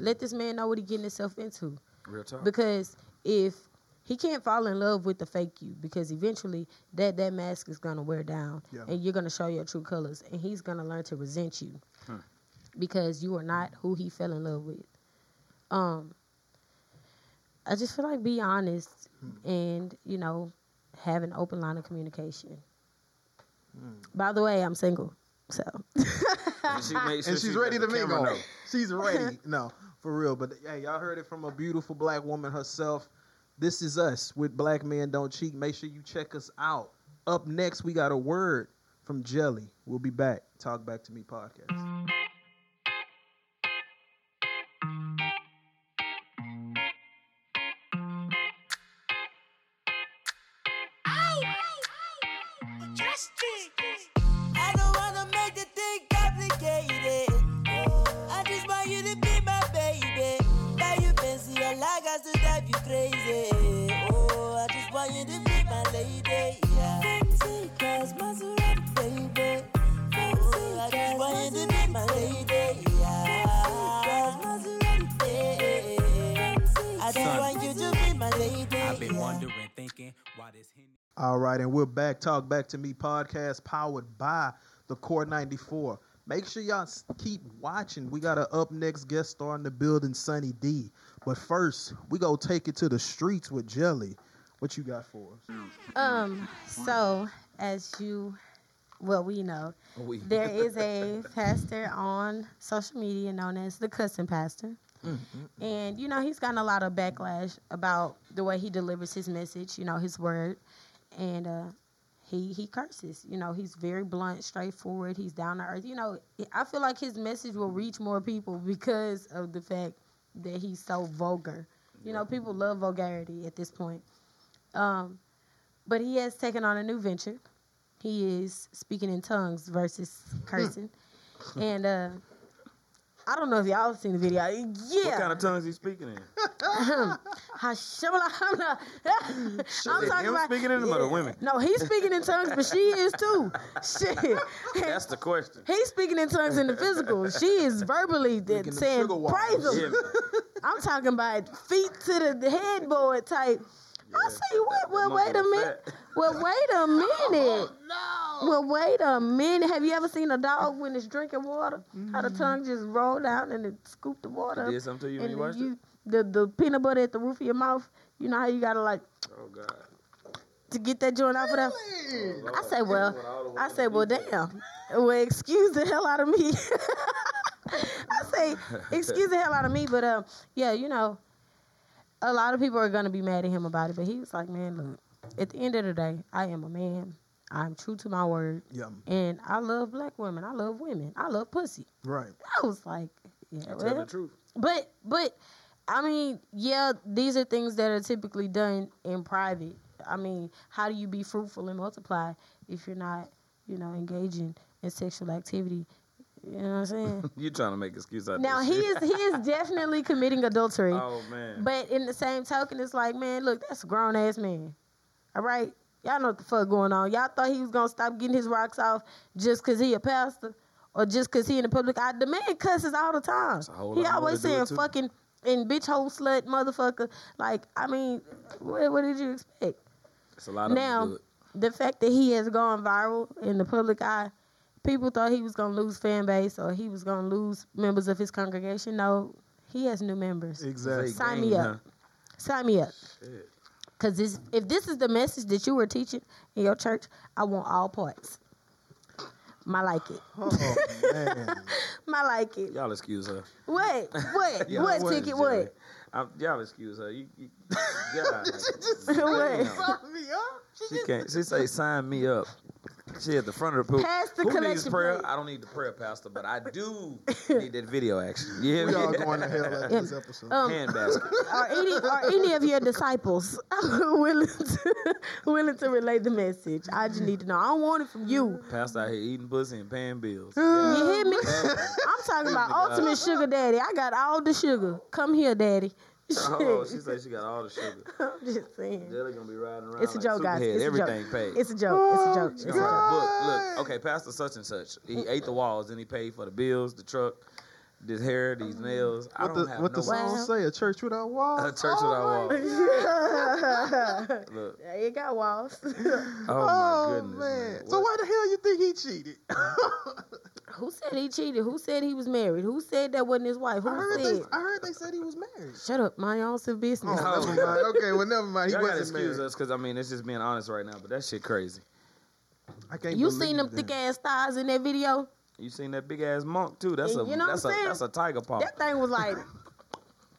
Let this man know what he's getting himself into. Real talk. Because if he can't fall in love with the fake you, because eventually that that mask is gonna wear down, Yeah. and you're gonna show your true colors, and he's gonna learn to resent you because you are not who he fell in love with. Um, I just feel like be honest hmm. and you know have an open line of communication. Hmm. By the way, I'm single, so And, she *laughs* made sure and she's she ready to the camera mingle. know. She's ready. *laughs* no, for real. But hey, y'all heard it from a beautiful black woman herself. This is us with Black Men Don't Cheat. Make sure you check us out. Up next, we got a word from Jelly. We'll be back. Talk back to me podcast. My lady. Yeah. Fancy cause Maserati, baby. Oh, I just want you to be my lady. Yeah. Maserati, yeah. I just want you to be my lady. I've been yeah. wondering, thinking, why this Henny- All right, and we're back. Talk back to me podcast powered by the Core 94. Make sure y'all keep watching. We got an up next guest star in the building, Sunny D. But first, we go take it to the streets with Jelly. What you got for us? um, so as you, well, we know We. there *laughs* is a pastor on social media known as the cussing pastor. And you know, he's gotten a lot of backlash about the way he delivers his message, you know, his word. And uh he he curses. You know, he's very blunt, straightforward, he's down to earth. You know, I feel like his message will reach more people because of the fact that he's so vulgar. You know, people love vulgarity at this point. Um but he has taken on a new venture. He is speaking in tongues versus cursing. and uh I don't know if y'all seen the video. Yeah. What kind of tongues he speaking in? *laughs* I'm talking him about speaking in them or the women? No, he's speaking in tongues, but she is too. Shit. That's the question. He's speaking in tongues in the physical. She is verbally them saying praise him. Yeah, I'm talking about feet to the headboard type. I say, what? Well, wait a minute. Well, wait a minute. Well, wait a minute. Have you ever seen a dog when it's drinking water? How the tongue just rolled out and it scooped the water. Up? did something to you when you watched it? the the peanut butter at the roof of your mouth. You know how you gotta like Oh God. to get that joint off of there. I say, well, I say, well, damn. Well, excuse the hell out of me. *laughs* I say, *laughs* excuse the hell out of me, but um, yeah, you know, a lot of people are gonna be mad at him about it. But he was like, man, look, at the end of the day, I am a man. I'm true to my word, Yeah, and I love black women. I love women. I love pussy. right. I was like, yeah, Tell well, the truth. but but I mean, yeah, these are things that are typically done in private. I mean, how do you be fruitful and multiply if you're not, you know, engaging in sexual activity? You know what I'm saying? *laughs* You trying to make excuse out now he is he is definitely *laughs* committing adultery. Oh man. But in the same token, it's like, man, look, that's a grown ass man. All right? Y'all know what the fuck going on. Y'all thought he was gonna stop getting his rocks off just cause he a pastor or just cause he in the public eye. The man cusses all the time. He always to do it, saying fucking and bitch hole slut motherfucker. Like, I mean, what, what did you expect? It's a lot of now, the fact that he has gone viral in the public eye, people thought he was gonna lose fan base or he was gonna lose members of his congregation. No, he has new members. Exactly. Sign game, me huh? up. Sign me up. Cause this, if this is the message that you were teaching in your church, I want all parts. My like it. Oh man. *laughs* My like it. Y'all excuse her. What? *laughs* What? Y'all what excuse ticket? Jelly. What? I'm, y'all excuse her. You, you, *laughs* God, What? damn. She can't. She say, "Sign me up." She at the front of the pool. Pass the Who needs prayer? plate. I don't need the prayer, Pastor, but I do *laughs* need that video action. You hear We me? all *laughs* going to hell after this episode. Um, Hand basket. Are any are any of your disciples *laughs* willing to willing to relay the message? I just need to know. I don't want it from you. Pastor out here eating pussy and paying bills. You hear me? I'm talking about ultimate sugar daddy. I got all the sugar. Come here, daddy. Oh, she *laughs* said she got all the sugar. *laughs* I'm just saying. Jelly gonna be riding around. It's a like joke, guys. Superhead. It's a joke. Paid. It's a joke. It's a oh, joke. Oh, It's She a gonna joke. write a book. Look, okay, Pastor such and such. He ate the walls and he paid for the bills, the truck, this hair, these mm. nails. I don't the have what no the song Wow. say? A church without walls. A church oh without walls. *laughs* Look, Yeah, you got walls. oh, Oh, my oh, goodness, man. man. So why the hell you think he cheated? Hmm? Who said he cheated? Who said he was married? Who said that wasn't his wife? Who I heard said? they I heard they said he was married. Shut up, mind your own self business. Oh, never mind. Okay, well never mind. He Y'all gotta wasn't excuse married. us because I mean it's just being honest right now, but that shit crazy. I can't You believe seen them that. thick ass thighs in that video? You seen that big ass monk too? That's a You know what that's I'm a saying? that's a tiger paw. That thing was like,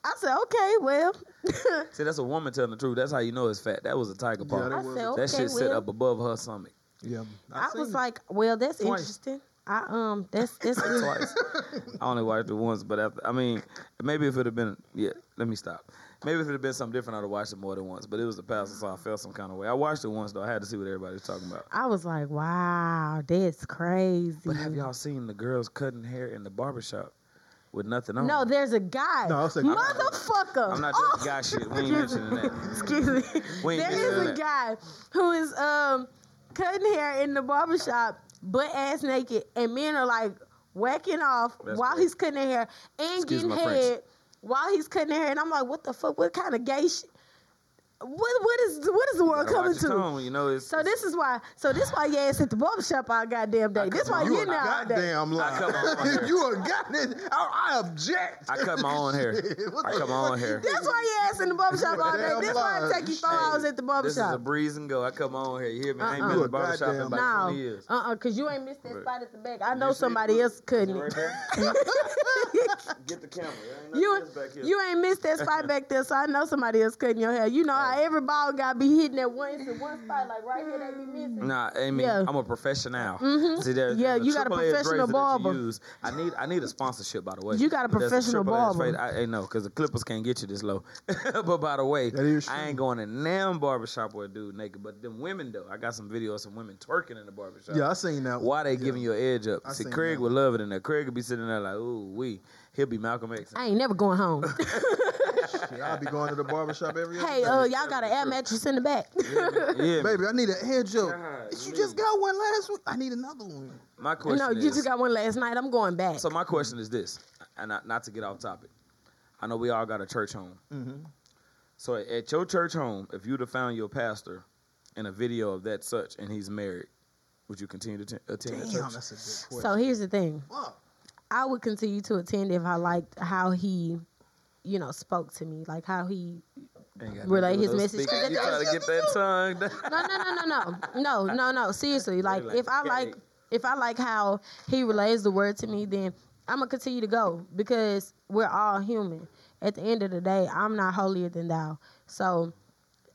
I said, okay, well. *laughs* See, that's a woman telling the truth. That's how you know it's fat. That was a tiger paw. Yeah, that I was said, a- okay, that shit sit well. up above her stomach. Yeah, I, was it. like, well, that's Twice. interesting. I um, that's that's twice. I only watched it once, but after, I mean, maybe if it had been, yeah, let me stop. Maybe if it had been something different, I'd have watched it more than once. But it was the pastor, so I felt some kind of way. I watched it once though. I had to see what everybody was talking about. I was like, wow, that's crazy. But have y'all seen the girls cutting hair in the barbershop with nothing on? No, there's a guy. No, I said- Motherfucker. I'm not Oh, doing guy shit. We ain't *laughs* mentioning that. Excuse me. We ain't There a that. guy who is um cutting hair in the barbershop, butt ass naked, and men are like whacking off That's while crazy. he's cutting their hair and Excuse getting head French. while he's cutting their hair. And I'm like, what the fuck? What kind of gay shit? What what is what is the world coming to? tone, you know, it's, So this is why. So this why your ass at the barbershop all goddamn day. This why you're not in there all day. goddamn I cut my lie. hair. you are a goddamn. I, I object. I cut my own hair. *laughs* What I cut my own hair. That's why your ass in the barbershop all day. Damn This why lie. it take you four Hey, hours at the barber This is a breeze and go. I cut my own hair. You hear me? I ain't Uh-uh. been You in a the barbershop in goddamn- about No, 20 years. uh, uh cause you ain't missed that spot at the back. I know somebody it? else couldn't. Right it. *laughs* Get the camera. You nothing else back here. you ain't missed that spot back there, so I know somebody else cutting your hair. You know how every ball got be hitting at one in one spot, like right here they be missing. Nah, Amy, Yeah. I'm a professional. Mhm. See, there's, Yeah, there's you got a professional razor that you barber. use. I need I need a sponsorship, by the way. You got a professional triple edged barber. razor. I, I know, because the Clippers can't get you this low. *laughs* but by the way, I ain't going in damn barbershop where a dude naked. But them women, though, I got some videos of some women twerking in the barbershop. Yeah, I seen that. Why they yeah. giving you an edge up? I See, Craig that would love it in there. Craig would be sitting there like, ooh, we. He'll be Malcolm X. I ain't never going home. *laughs* Shit, I'll be going to the barbershop every other hey, day. uh, y'all got an air mattress in the back. Yeah, Baby, I need an edge up. God, you just got one last week. I need another one. My question no, is, you just got one last night. I'm going back. So my question is this, and not, not to get off topic. I know we all got a church home. Mm-hmm. So at your church home, if you'd have found your pastor in a video of that such, and he's married, would you continue to t- attend that Damn, church? that's a good question. so here's the thing. Fuck. I would continue to attend if I liked how he, you know, spoke to me, like how he relay nothing to do his message. speakers. You trying to get that tongue no, no, no, no, no, no, no, no. Seriously, like like if I like if I like how he relays the word to me, then I'm gonna continue to go because we're all human. At the end of the day, I'm not holier than thou. So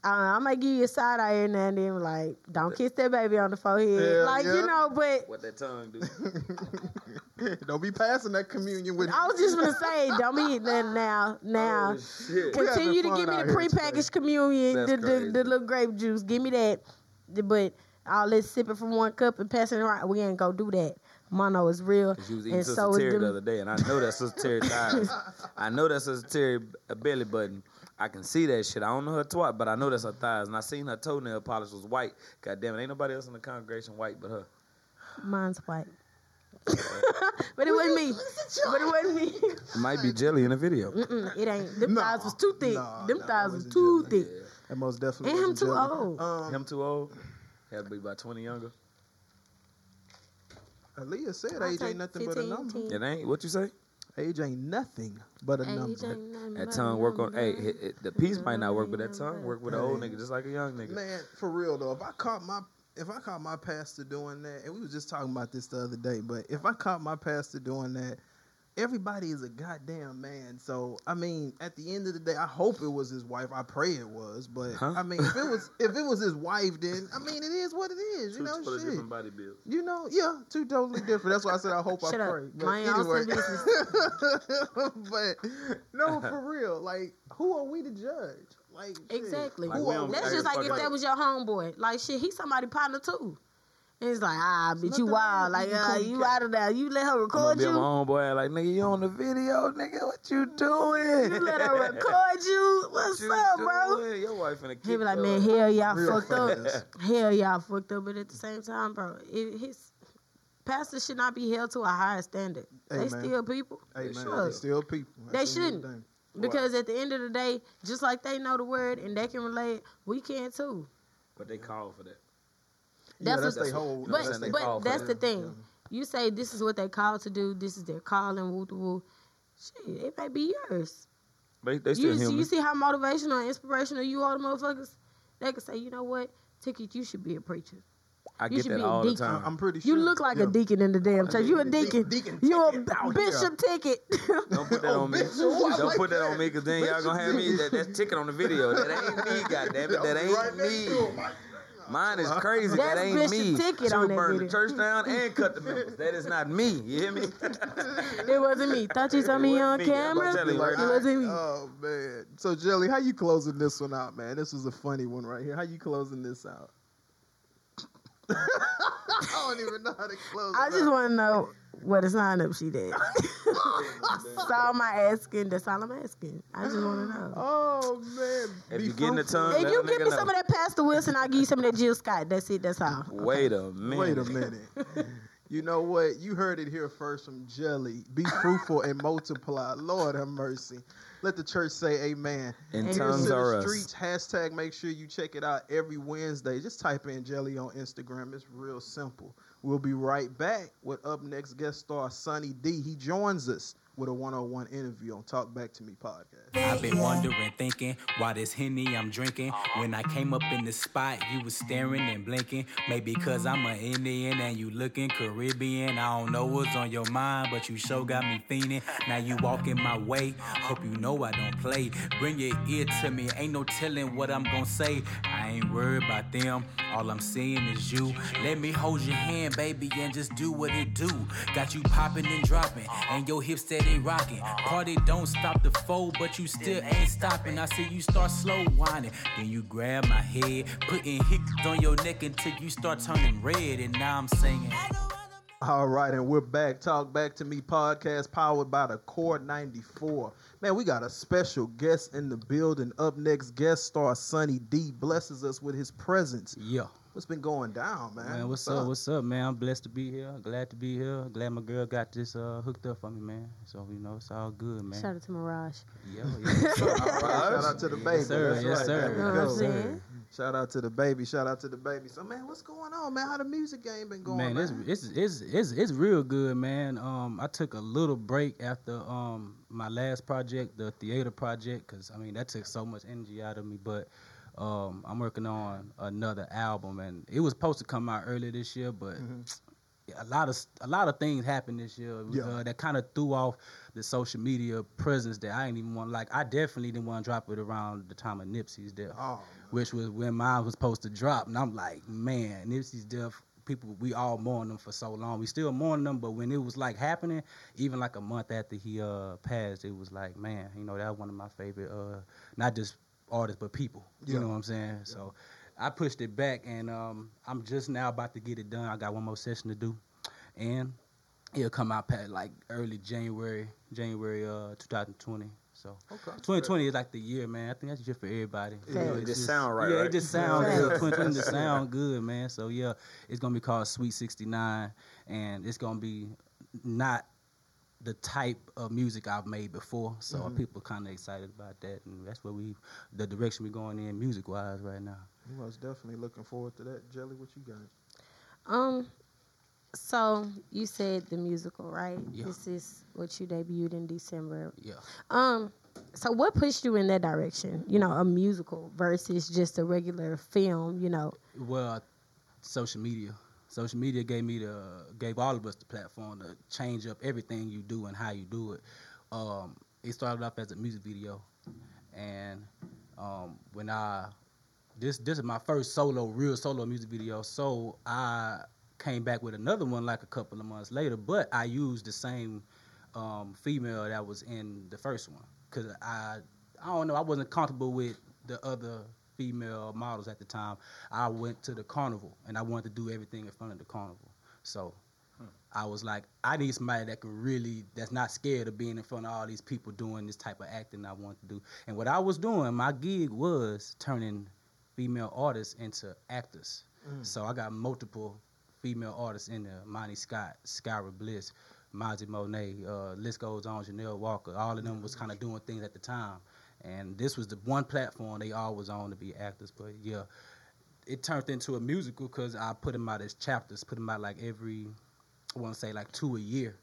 uh, I might give you a side eye every now and then, like don't kiss that baby on the forehead, Yeah, like yeah. you know. But What that tongue do? *laughs* Don't be passing that communion with I was just gonna say, don't be then now, now. Oh, shit. Continue to give me the out here prepackaged communion, the, the, the little grape juice. Give me that. The- But all this sipping from one cup and passing it around, we ain't gonna do that. Mono is real. you was eating and Sister so is Terry the other day, and I know that's Sister Terry *laughs* thighs. I know that's Sister Terry a belly button. I can see that shit. I don't know her twat, but I know that's her thighs. And I seen her toenail polish was white. God damn it, ain't nobody else in the congregation white but her. Mine's white, *laughs* but it wasn't me. But it wasn't me. It might be jelly in the video. Mm-mm, it ain't. Them Nah, thighs was too thick. nah, them nah, thighs was too jelly. thick. That most definitely. And him too jelly. old. Um, Him too old. Had to be about twenty younger. Aaliyah said I'll age ain't nothing but a number. 10. It ain't what you say. Age ain't nothing but a Age number. ain't nothing That tongue work on. Hey, it, it, the piece might not work, but that tongue work with an old nigga just like a young nigga. Man, for real though, if I caught my if I caught my pastor doing that, and we was just talking about this the other day, but if I caught my pastor doing that, everybody is a goddamn man. So I mean, at the end of the day, I hope it was his wife. I pray it was, but Huh? I mean, if it was if it was his wife, then I mean, it is what it is. You Two know, totally shit. different body builds. You know, yeah, two totally different. That's why I said I hope Shut I up. pray. But Mind your own anyway, business. *laughs* but no, *laughs* for real. Like, who are we to judge? Like, shit. Exactly. Like, Who are? That's just like if that was your homeboy. Like shit, he's somebody partner too. And it's like, ah, bitch, nothing you wild. with Like, you, uh, Cody you Cat. out of there. You let her I'm record be on my you. own boy like nigga, you on the video, nigga. What you *laughs* doing? You let her *laughs* record you. What's you up, bro? doing? Your wife finna kick He be like, man, hell y'all Real fucked up. *laughs* Hell y'all fucked up. But at the same time, bro, it, his pastors should not be held to a higher standard. Hey, they man. still people. Hey man, they still people. They That's the new shouldn't. thing. Because at the end of the day, just like they know the word and they can relate, we can too. But they call for that. Yeah, That's that's what- their whole. You know what But? They but call that's the thing. You say this is what they call to do. This is their calling. Woo woo. Shit, it may be yours. They, they still You, human. you see how motivational and inspirational you are, the motherfuckers. They can say, you know what, Ticket, you should be a preacher. I you get should that be a all the deacon. time. I'm pretty sure. You look like yeah. a deacon in the damn church. You a deacon. Deacon You a Ticket out bishop oh, ticket. Don't put that Oh, *laughs* on me. Oh, bitch, oh, I Don't like put that, that. on me, cause then y'all gonna have me. That, that's ticket on the video. That ain't me, goddamn it. That ain't Right next to me. Him. Mine is crazy. That's that ain't me. Ticket she on that burn the church down *laughs* and cut the members. That is not me. You hear me? *laughs* it wasn't me. Thought you saw me on wasn't me. I'm camera. gonna you It right now. wasn't me. Oh man. So Jelly, how you closing this one out, man? This was a funny one right here. How you closing this out? *laughs* I don't even know how to close. I just want to know what a sign up she did. That's all I'm asking. That's all I'm asking. I just want to *gasps* know. Oh man. If Be you getting the fruitful. tongue, If you a give me know. some of that Pastor Wilson, I'll give you some of that Jill Scott. That's it. That's all. Wait a minute. Wait a minute. You know what? You heard it here first from Jelly. Be fruitful and multiply. Lord have mercy. Let the church say amen. And tongues are us. streets hashtag make sure you check it out every wednesday. Just type in jelly on instagram. It's real simple. We'll be right back with up next guest star sonny d. He joins us with a one-on-one interview on talk back to me podcast I've been wondering, thinking, why this Henny I'm drinking. When I came up in the spot, you was staring and blinking. Maybe cause I'm an Indian and you looking Caribbean. I don't know what's on your mind, but you sure got me fiending. Now you walking my way. Hope you know I don't play. Bring your ear to me, ain't no telling what I'm gonna say. I ain't worried about them. All I'm seeing is you. Let me hold your hand, baby, and just do what it do. Got you popping and dropping, and your hips steady rocking. Party don't stop the foe, but you still ain't stopping. I see you start slow whining, then you grab my head, putting hicks on your neck until you start turning red, and now I'm singing. all right and we're back talk back to me podcast powered by the core 94 man we got a special guest in the building up next guest star sonny d blesses us with his presence Yeah. What's been going down man, Man, what's up? What's up, man? I'm blessed to be here. Glad to be here. Glad my girl got this uh, hooked up for me, man. So you know, it's all good, man. Shout out to Mirage. Yeah, yeah. *laughs* Shout out to the baby Yes, sir. That's Yes, right. sir. There You we know what I'm go. Shout out to the baby. Shout out to the baby. So man, what's going on, man? How the music game been going, man, man? it's, it's it's it's it's real good, man. Um, I took a little break after um my last project, the theater project, because I mean that took so much energy out of me. But um, I'm working on another album, and it was supposed to come out earlier this year, but a lot of a lot of things happened this year Yeah. uh, that kind of threw off the social media presence that I didn't even want. Like I definitely didn't want to drop it around the time of Nipsey's death oh, which was when mine was supposed to drop. And I'm like, man, Nipsey's death. People, we all mourn them for so long. We still mourn them, but when it was like happening, even like a month after he uh passed, it was like, man, you know, that was one of my favorite, uh, not just artists but people. You Yeah. know what I'm saying? So I pushed it back, and um, I'm just now about to get it done. I got one more session to do, and it'll come out like early January, January uh 2020. So okay. 2020 is like the year, man. I think that's just for everybody. You know, It just sound right, Yeah, right? it just sounds good. 2020 just *laughs* sound good, man. So yeah, it's gonna be called Sweet 69, and it's gonna be not the type of music I've made before. So Mm-hmm. people kind of excited about that, and that's where we, the direction we're going in music wise right now. I was definitely looking forward to that. Jelly, what you got? Um, so you said the musical, right? Yeah. This is what you debuted in December. Yeah. Um, so what pushed you in that direction? You know, a musical versus just a regular film. You know, Well, social media. Social media gave me the gave all of us the platform to change up everything you do and how you do it. Um, it started off as a music video, and um, when I this this is my first solo real solo music video, so I came back with another one like a couple of months later, but I used the same um, female that was in the first one. Because I I don't know I wasn't comfortable with the other female models at the time, I went to the carnival and I wanted to do everything in front of the carnival. So I was like, I need somebody that can really, that's not scared of being in front of all these people doing this type of acting I want to do. And what I was doing, my gig was turning female artists into actors. So I got multiple female artists in there: Monty Scott, Skyra Bliss, Mozzie Monet, uh, list goes on, Janelle Walker. All of them was kind of doing things at the time. And this was the one platform they all was on to be actors. But yeah, it turned into a musical because I put them out as chapters, put them out like every, I want to say like two a year.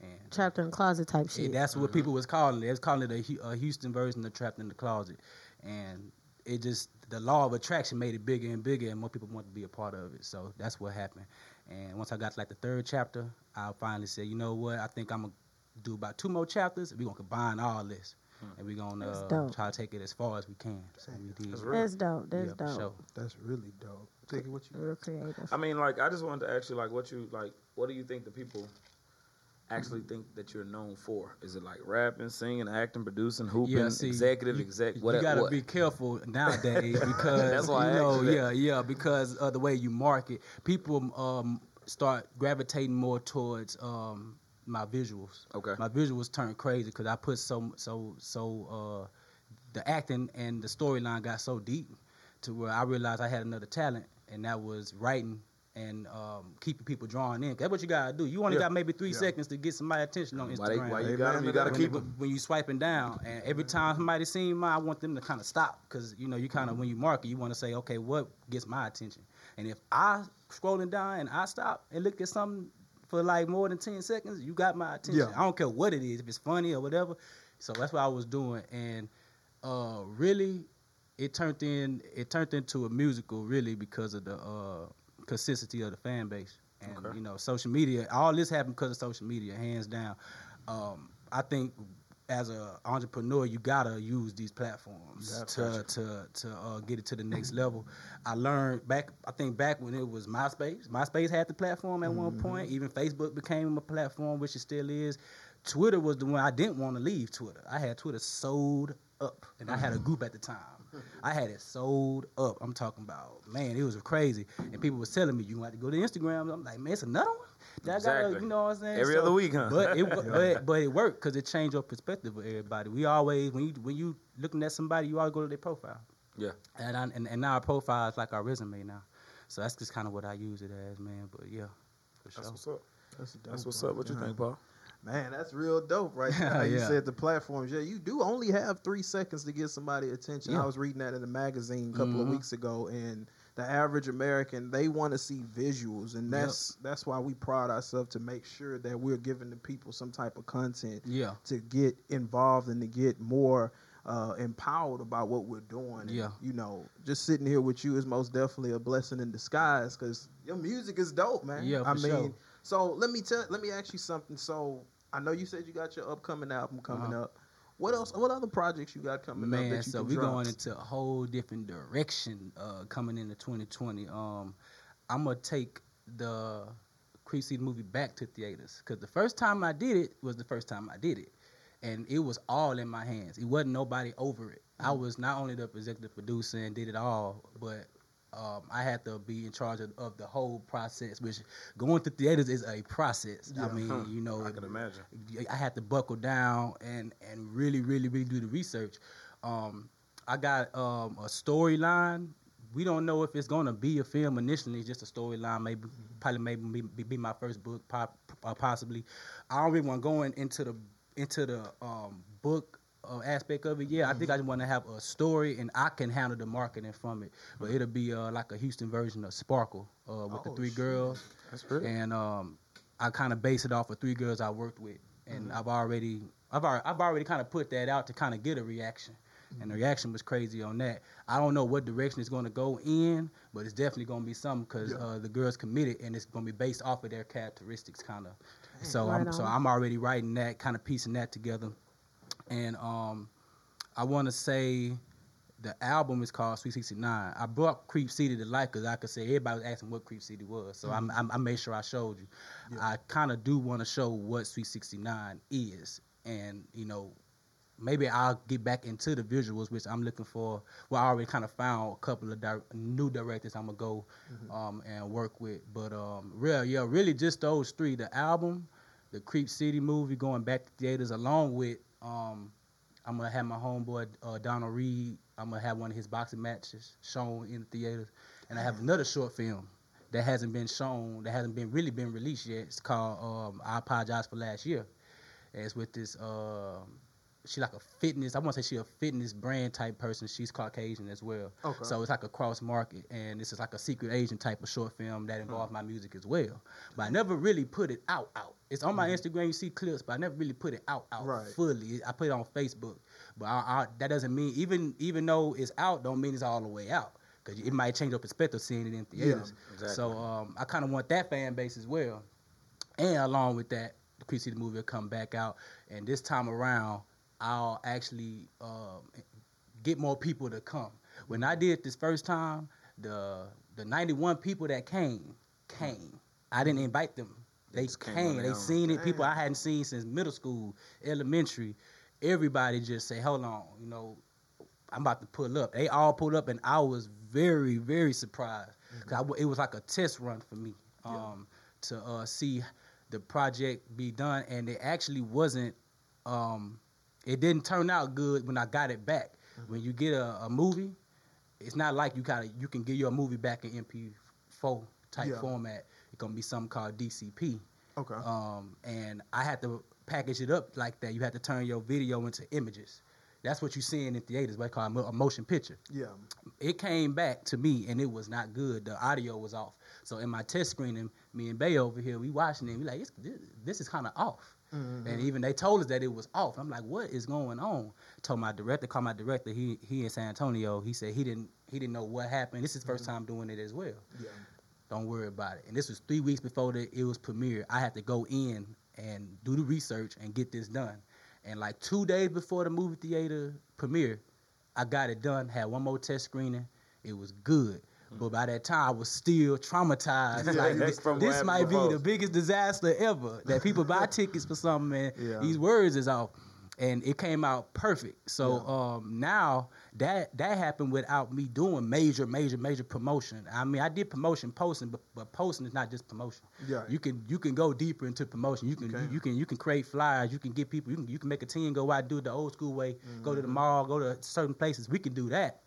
And Trapped in the closet type shit. that's what mm-hmm. people was calling it. They was calling it a, a Houston version of Trapped in the Closet. And it just, the law of attraction made it bigger and bigger, and more people wanted to be a part of it. So that's what happened. And once I got to like the third chapter, I finally said, you know what? I think I'm going to do about two more chapters. We're going to combine all this. And we're gonna uh, try to take it as far as we can. So we did. That's real. That's dope. That's Yeah, dope. sure. That's really dope. Take it what you. Real creative. I mean, like, I just wanted to ask you, like, what you like. What do you think the people actually think that you're known for? Is it like rapping, singing, acting, producing, hooping, Yeah, see, executive, you, exec? You gotta what? be careful nowadays *laughs* because That's why I you know, yeah, that. yeah, because of the way you market, people um, start gravitating more towards um, my visuals. Okay. my visuals turned crazy because I put so so so uh, the acting and the storyline got so deep to where I realized I had another talent, and that was writing. And um, keeping people drawn in. That's what you gotta do. You only Yeah. got maybe three seconds to get somebody attention on Instagram. Why, they, why you got them? to You got to that. keep when, them. when you swiping down, and every time somebody seen mine, I want them to kind of stop because you know you kind of when you market, you want to say, okay, what gets my attention? And if I scrolling down and I stop and look at something for like more than ten seconds, you got my attention. Yeah. I don't care what it is, if it's funny or whatever. So that's what I was doing, and uh, really, it turned in it turned into a musical really because of the uh, consistency of the fan base. And Okay. you know, social media. All this happened because of social media, hands down. Um, I think as an entrepreneur, you gotta use these platforms to to to uh, get it to the next level. I learned back. I think back when it was MySpace. MySpace had the platform at one point. Even Facebook became a platform, which it still is. Twitter was the one I didn't want to leave. Twitter. I had Twitter sold up, and I had a group at the time. I had it sold up. I'm talking about man, it was crazy, and people was telling me you have to go to Instagram. I'm like, man, it's another one. That I gotta, Exactly. you know what I'm saying? Every other week, huh? But it, but, but *laughs* it worked because it changed your perspective of everybody. We always when you when you looking at somebody, you always go to their profile. Yeah. And I, and, and now our profile is like our resume now. So that's just kind of what I use it as, man. But yeah, for sure. That's what's up. That's, dope, That's what's bro. up. What you think, Paul? Man, that's real dope right *laughs* there. How You said the platforms. Yeah, you do only have three seconds to get somebody attention. Yeah. I was reading that in a magazine a couple of Mhm. weeks ago, and the average American they want to see visuals, and Yep. that's that's why we pride ourselves to make sure that we're giving the people some type of content Yeah. to get involved and to get more uh, empowered about what we're doing. And, Yeah. you know, just sitting here with you is most definitely a blessing in disguise because your music is dope, man. Yeah, I mean, sure. so let me tell, let me ask you something. So I know you said you got your upcoming album coming Uh-huh. up. What else? What other projects you got coming up Man, that you so we're going into a whole different direction uh, coming into 2020. Um, I'm gonna take the City movie back to theaters because the first time I did it was the first time I did it, and it was all in my hands. It wasn't nobody over it. I Mm. was not only the executive producer and did it all, but um, I had to be in charge of, of the whole process. Which going to theaters is a process. I mean, Huh. you know, I can imagine. I had to buckle down and and really, really, really do the research. Um, I got um, a storyline. We don't know if it's gonna be a film initially, just a storyline. Maybe, probably, maybe be, be my first book, pop, uh, possibly. I don't really want going into the into the um, book uh, aspect of it. Yeah, I think I just want to have a story, and I can handle the marketing from it. But it'll be uh, like a Houston version of Sparkle uh, with the three shit. girls That's great. and um, I kind of base it off of three girls I worked with, and I've already, I've already, I've already kind of put that out to kind of get a reaction, and the reaction was crazy on that. I don't know what direction it's going to go in, but it's definitely going to be something because Yeah. uh, the girls committed, and it's going to be based off of their characteristics, kind of. So Right I'm, so. I'm already writing that, kind of piecing that together, and um, I want to say. The album is called Sweet 69. I brought Creep City to life because I could say everybody was asking what Creep City was. So I'm, I'm, I made sure I showed you. Yeah. I kind of do want to show what Sweet 69 is. And, you know, maybe I'll get back into the visuals, which I'm looking for. Well, I already kind of found a couple of di- new directors I'm gonna go um, and work with. But um, real, yeah, really just those three: the album, the Creep City movie, going back to theaters, along with um, I'm gonna have my homeboy uh, Donald Reed. I'm gonna have one of his boxing matches shown in the theaters, and I have another short film that hasn't been shown, that hasn't been really been released yet. It's called um, I Apologize for Last Year. And it's with this. Um, she like a fitness. I want to say she a fitness brand type person. She's Caucasian as well. Okay. So it's like a cross market, and this is like a secret agent type of short film that involves my music as well. But I never really put it out. Out. It's on my Instagram. You see clips, but I never really put it out. Out Right. fully. I put it on Facebook, but I, I, that doesn't mean even even though it's out, don't mean it's all the way out. Cause it might change your perspective seeing it in theaters. Yeah, exactly. So um, I kind of want that fan base as well. And along with that, the Creep City movie will come back out, and this time around, I'll actually um, get more people to come. When I did this first time, the the 91 people that came came. I didn't invite them. They just came came. They seen it. People I hadn't seen since middle school, elementary. Everybody just say, "Hold on, you know, I'm about to pull up." They all pulled up, and I was very, very surprised. 'Cause I w it was like a test run for me um, to uh, see the project be done, and it actually wasn't. Um, it didn't turn out good when I got it back. When you get a, a movie, it's not like you kind of you can get your movie back in MP4 type Yeah. format. It's gonna be something called DCP. Okay. Um, and I had to package it up like that. You had to turn your video into images. That's what you see in theaters. What they call a motion picture yeah. it came back to me and it was not good. The audio was off. So in my test screening, me and Bay over here, we watching it. We like, this, this is kind of off. Mm-hmm. And even they told us that it was off. I'm like, what is going on? Told my director, called my director. He he in San Antonio. He said he didn't he didn't know what happened. This is his 1st mm-hmm. time doing it as well. Yeah. Don't worry about it. And this was three weeks before the, it was premiere. I had to go in and do the research and get this done. And like two days before the movie theater premiere, I got it done. Had one more test screening. It was good. But by that time, I was still traumatized. like this, this might be the biggest disaster ever. That people buy *laughs* tickets for something and Yeah. these words is off. And it came out perfect. So um, now that that happened without me doing major, major, major promotion. I mean, I did promotion posting, but, but posting is not just promotion. Yeah. You can you can go deeper into promotion. You can Okay. you, you can you can create flyers. You can get people. You can you can make a team go out do it the old school way. Go Mm-hmm. to the mall. Go to certain places. We can do that.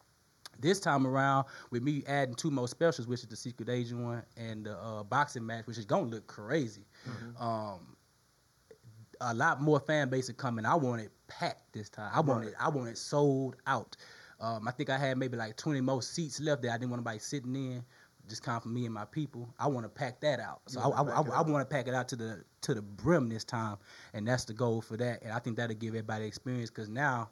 This time around, with me adding two more specials, which is the secret agent one and the uh, boxing match, which is gonna look crazy. Mm-hmm. Um, a lot more fan base are coming. I want it packed this time. I want Right. it. I want it sold out. Um, I think I had maybe like 20 more seats left there. I didn't want anybody sitting in. Just kind of for me and my people. I want to pack that out. So I, I, I, I want to pack it out to the to the brim this time, and that's the goal for that. And I think that'll give everybody experience because now,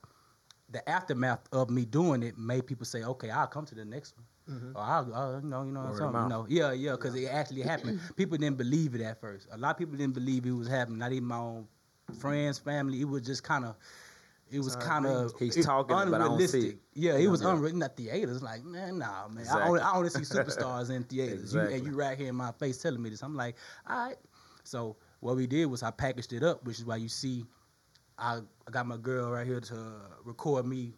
the aftermath of me doing it made people say, "Okay, I'll come to the next one." Mm-hmm. Or I'll, I'll, you know, you know, Word of something, you know, yeah, yeah, because it actually *clears throat* happened. People didn't believe it at first. A lot of people didn't believe it was happening. Not even my own friends, family. It was just kind of, it was kind of He's talking it, but I don't see it. Yeah, it was Yeah. unwritten at theaters. Like, man, nah, man. I Exactly. only, I only see *laughs* superstars in theaters. You, and you right here in my face telling me this. I'm like, all right. So what we did was I packaged it up, which is why you see, I, I got my girl right here to record me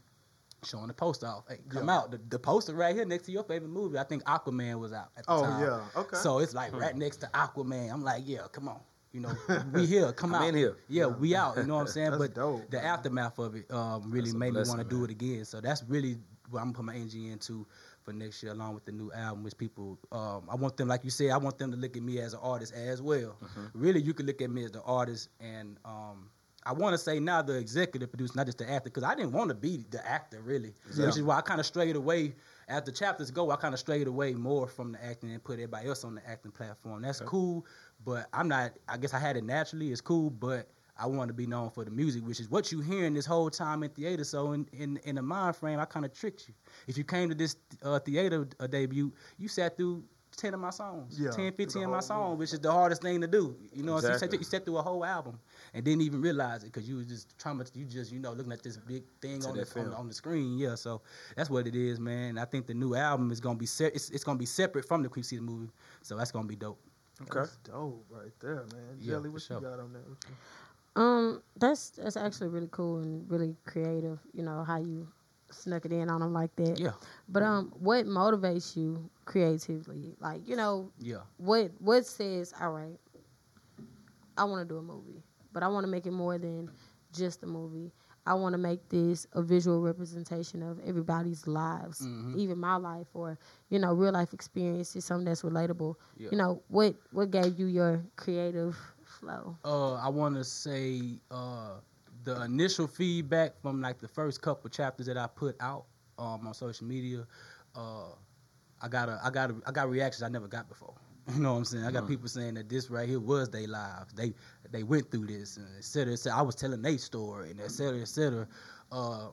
showing the poster off. Hey, come Yeah. out. The, the poster right here next to your favorite movie. I think Aquaman was out at the Oh, time. Oh, yeah. Okay. So it's like right next to Aquaman. I'm like, yeah, come on. You know, *laughs* we here. Come I'm out. in here. Yeah, we out. You know what I'm *laughs* saying? That's but dope, the man. aftermath of it um, really That's a made me want to do it again. So that's really what I'm gonna put my energy into for next year, along with the new album. Which people, um, I want them, like you said, I want them to look at me as an artist as well. Mm-hmm. Really, you can look at me as the artist, and um, I want to say now the executive producer, not just the actor, because I didn't want to be the actor really, Yeah. which is why I kind of strayed away. As the chapters go, I kind of strayed away more from the acting and put everybody else on the acting platform. That's cool, but I'm not. I guess I had it naturally. It's cool, but I want to be known for the music, which is what you hearing this whole time in theater. So in in, in the mind frame, I kind of tricked you. If you came to this uh, theater uh, debut, you sat through. 10 of my songs, Yeah, 10, 15 of my songs, movie. which is the hardest thing to do. You know, what I'm saying? You sat through a whole album and didn't even realize it because you was just traumatized. You just, you know, looking at this big thing on the, on, the- on the screen. Yeah, so that's what it is, man. I think the new album is gonna be se- it's, it's gonna be separate from the Creep City movie, so that's gonna be dope. Okay. That's dope right there, man. Yeah, Jelly, for what sure. you got on that? Um, that's that's actually really cool and really creative. You know how you snuck it in on them like that. Yeah, But um, what motivates you creatively? Like you know, yeah. what what says, all right, I want to do a movie, but I want to make it more than just a movie. I want to make this a visual representation of everybody's lives, Mhm. even my life, or you know, real life experiences, something that's relatable. Yeah. You know, what what gave you your creative flow? Uh, I want to say uh, the initial feedback from like the first couple chapters that I put out um, on social media. Uh, I got a, I got a, I got reactions I never got before. *laughs* You know what I'm saying? I got people saying that this right here was their lives. They they went through this and et cetera, et cetera. I was telling their story and et cetera, et cetera. Uh,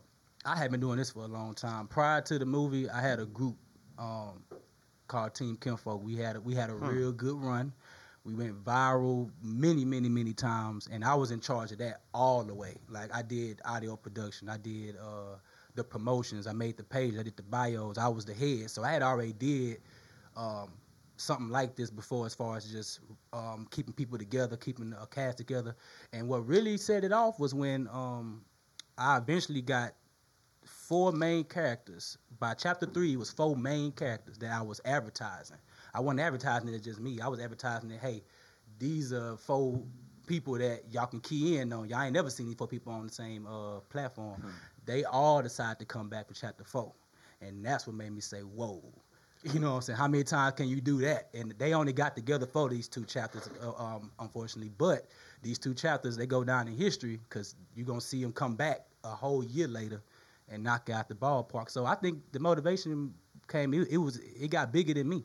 I had been doing this for a long time. Prior to the movie, I had a group um, called Team Kinfolk. We had a, we had a real good run. We went viral many, many, many times, and I was in charge of that all the way. Like I did audio production, I did uh, the promotions, I made the page, I did the bios. I was the head, so I had already did um, something like this before, as far as just um, keeping people together, keeping a cast together. And what really set it off was when um, I eventually got four main characters. By chapter three, it was four main characters that I was advertising. I wasn't advertising it as just me. I was advertising it, hey, these are four people that y'all can key in on. Y'all ain't never seen these four people on the same uh, platform. They all decided to come back for chapter four. And that's what made me say, whoa. *laughs* You know what I'm saying? How many times can you do that? And they only got together for these two chapters, uh, um, unfortunately. But these two chapters, they go down in history because you're going to see them come back a whole year later and knock out the ballpark. So I think the motivation came, it, it was, it got bigger than me.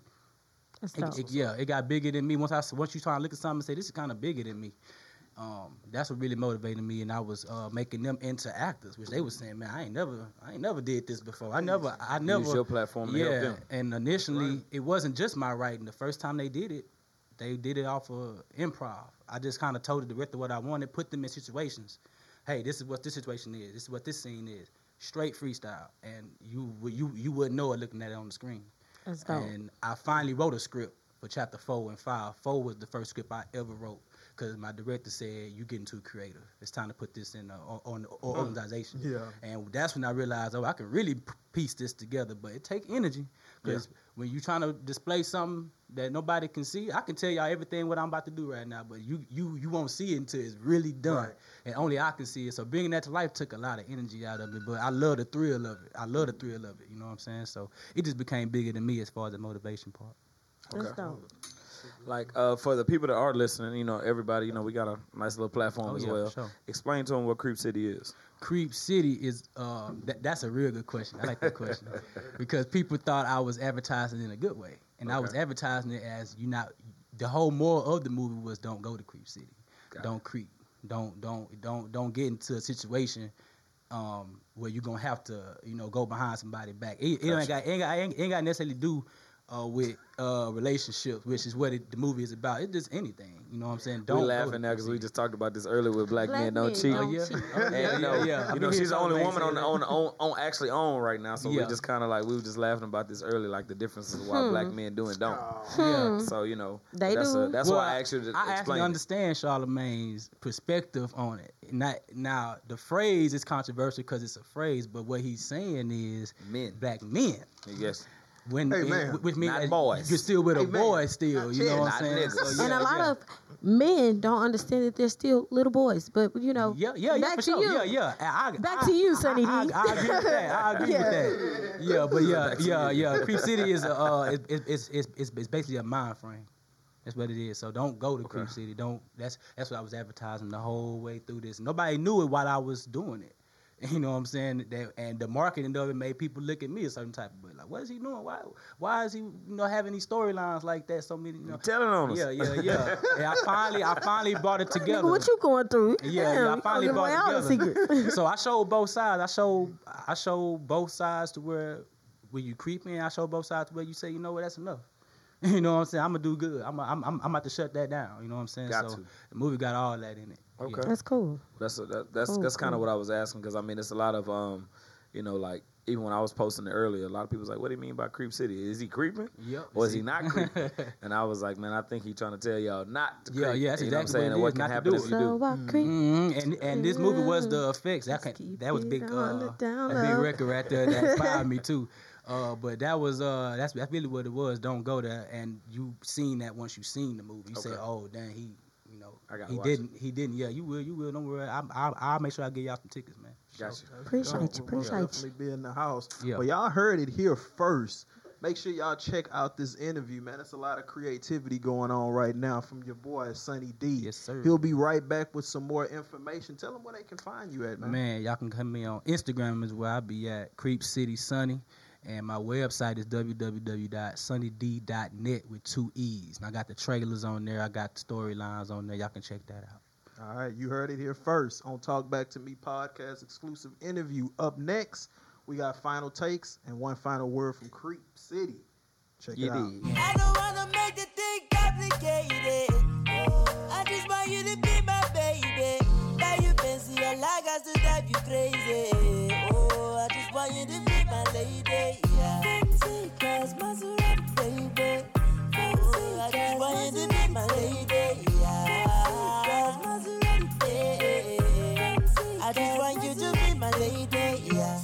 That's It- it- yeah, it got bigger than me. Once I once you try to look at something and say this is kind of bigger than me, um, that's what really motivated me. And I was uh, making them into actors, which they was saying, man, I ain't never, I ain't never did this before. I never, I never. Use your platform to yeah, help them. and initially it wasn't just my writing. The first time they did it, they did it off of improv. I just kind of told the director what I wanted, put them in situations. Hey, this is what this situation is. This is what this scene is. Straight freestyle, and you would- you you wouldn't know it looking at it on the screen. That's dope. And I finally wrote a script for chapter four and five. Four was the first script I ever wrote because my director said, you're getting too creative. It's time to put this in a, on, on oh, organization." Yeah. And that's when I realized, oh, I can really piece this together, but it take energy because when you're trying to display something that nobody can see, I can tell y'all everything what I'm about to do right now, but you you you won't see it until it's really done, Right. and only I can see it. So bringing that to life took a lot of energy out of it, but I love the thrill of it. I love the thrill of it. You know what I'm saying? So it just became bigger than me as far as the motivation part. That's Okay. Dope. Like uh, for the people that are listening, you know, everybody, you know, we got a nice little platform Oh, as yeah, well. sure. Explain to them what Creep City is. Creep City is um, that, that's a real good question. I like that question *laughs* because people thought I was advertising in a good way, and I was advertising it as you not. The whole moral of the movie was don't go to Creep City, Got don't creep, don't don't don't don't get into a situation um, where you're gonna have to you know go behind somebody back. It, it ain't got ain't got ain't, ain't got necessarily do uh, with uh, relationships, which is what it, the movie is about. It's just anything. You know what I'm saying? we go to laughing now because we just talked about this earlier with Black, Black Men Don't Cheat. Don't Oh yeah, cheat. oh, And, you know, yeah, yeah. you know, she's the only woman on, on on on actually on right now. So we Yeah. just kind of like we were just laughing about this earlier, like the differences of why black men do and don't. Yeah. So you know, Hmm. They that's do. A, that's Well, why I actually you I actually it. understand Charlemagne's perspective on it. Not now the phrase is controversial because it's a phrase, but what he's saying is Men. black men. Yes, When Hey, man. which means Not boys. you're still with Hey, a man. boy still. You know what I'm saying? niggas. So, and a lot yeah. of men don't understand that they're still little boys. But you know, yeah, yeah, yeah, back to sure. you. Yeah, yeah. I, I- Back I- to you, I- Sonny I, D. I, I agree with that. I agree *laughs* Yeah. with that. Yeah, but yeah, yeah, yeah. Creep City is a, *laughs* uh, it, it, it's, it's it's it's basically a mind frame. That's what it is. So don't go to Creep City. Don't. That's that's what I was advertising the whole way through this. Nobody knew it while I was doing it. *laughs* You know what I'm saying? That, and the marketing of it made people look at me a certain type of way. Like, what is he doing? Why why is he you know having these storylines like that? So many you know. telling on us. Yeah, yeah, yeah. *laughs* and I finally I finally brought it together. Nigga, what you going through? Yeah, yeah, I finally gonna give away brought it together. *laughs* so I showed both sides. I showed I showed both sides to where when you creep in, I showed both sides to where you say, you know what, that's enough. You know what I'm saying? I'm gonna do good. I'm I'm I'm, I'm about to shut that down. You know what I'm saying? Got so to. the movie got all that in it. Okay. That's cool. That's that, that's Cool, that's kind of cool. what I was asking because I mean it's a lot of um, you know, like even when I was posting it earlier, a lot of people was like, "What do you mean by creep city? Is he creeping? Yep. Or is he See? not *laughs* creeping?" and I was like, "Man, I think he's trying to tell y'all not to creep." Yeah, yeah, that's you know what I'm saying? what it and what is, can happen if you do. So I creep. hmm And and this movie was the effects. That can, that was it big. on Uh, down a big record right there that inspired me too. Uh, but that was uh, that's that's really what it was. Don't go there, and you seen that once you seen the movie. You say, oh, dang, he, you know, I gotta he watch didn't, he didn't. Yeah, you will, you will. Don't worry. I, I, I'll make sure I get y'all some tickets, man. Gotcha. Appreciate We'll- you, appreciate you. definitely be in the house. Yeah. But y'all heard it here first. Make sure y'all check out this interview, man. There's a lot of creativity going on right now from your boy Sunny D. Yes, sir. He'll be right back with some more information. Tell them where they can find you at, man. Man, y'all can come me on Instagram is where I be at Creep City Sunny, and my website is www.sunnyd.net with two e's. And I got the trailers on there. I got the storylines on there. Y'all can check that out. All right, you heard it here first on Talk Back to Me podcast exclusive interview. Up next, we got final takes and one final word from Creep City. Check it You out. I don't wanna make the thing complicated. I just want you to be my baby. Buy you fancy a like us to drive you crazy. Oh, I just want you to be my lady. Yeah. Fancy cars, Maserati, baby. Oh, I just want you to be my lady. Yeah. Maserati, yeah. I just want you to be my lady. Yeah.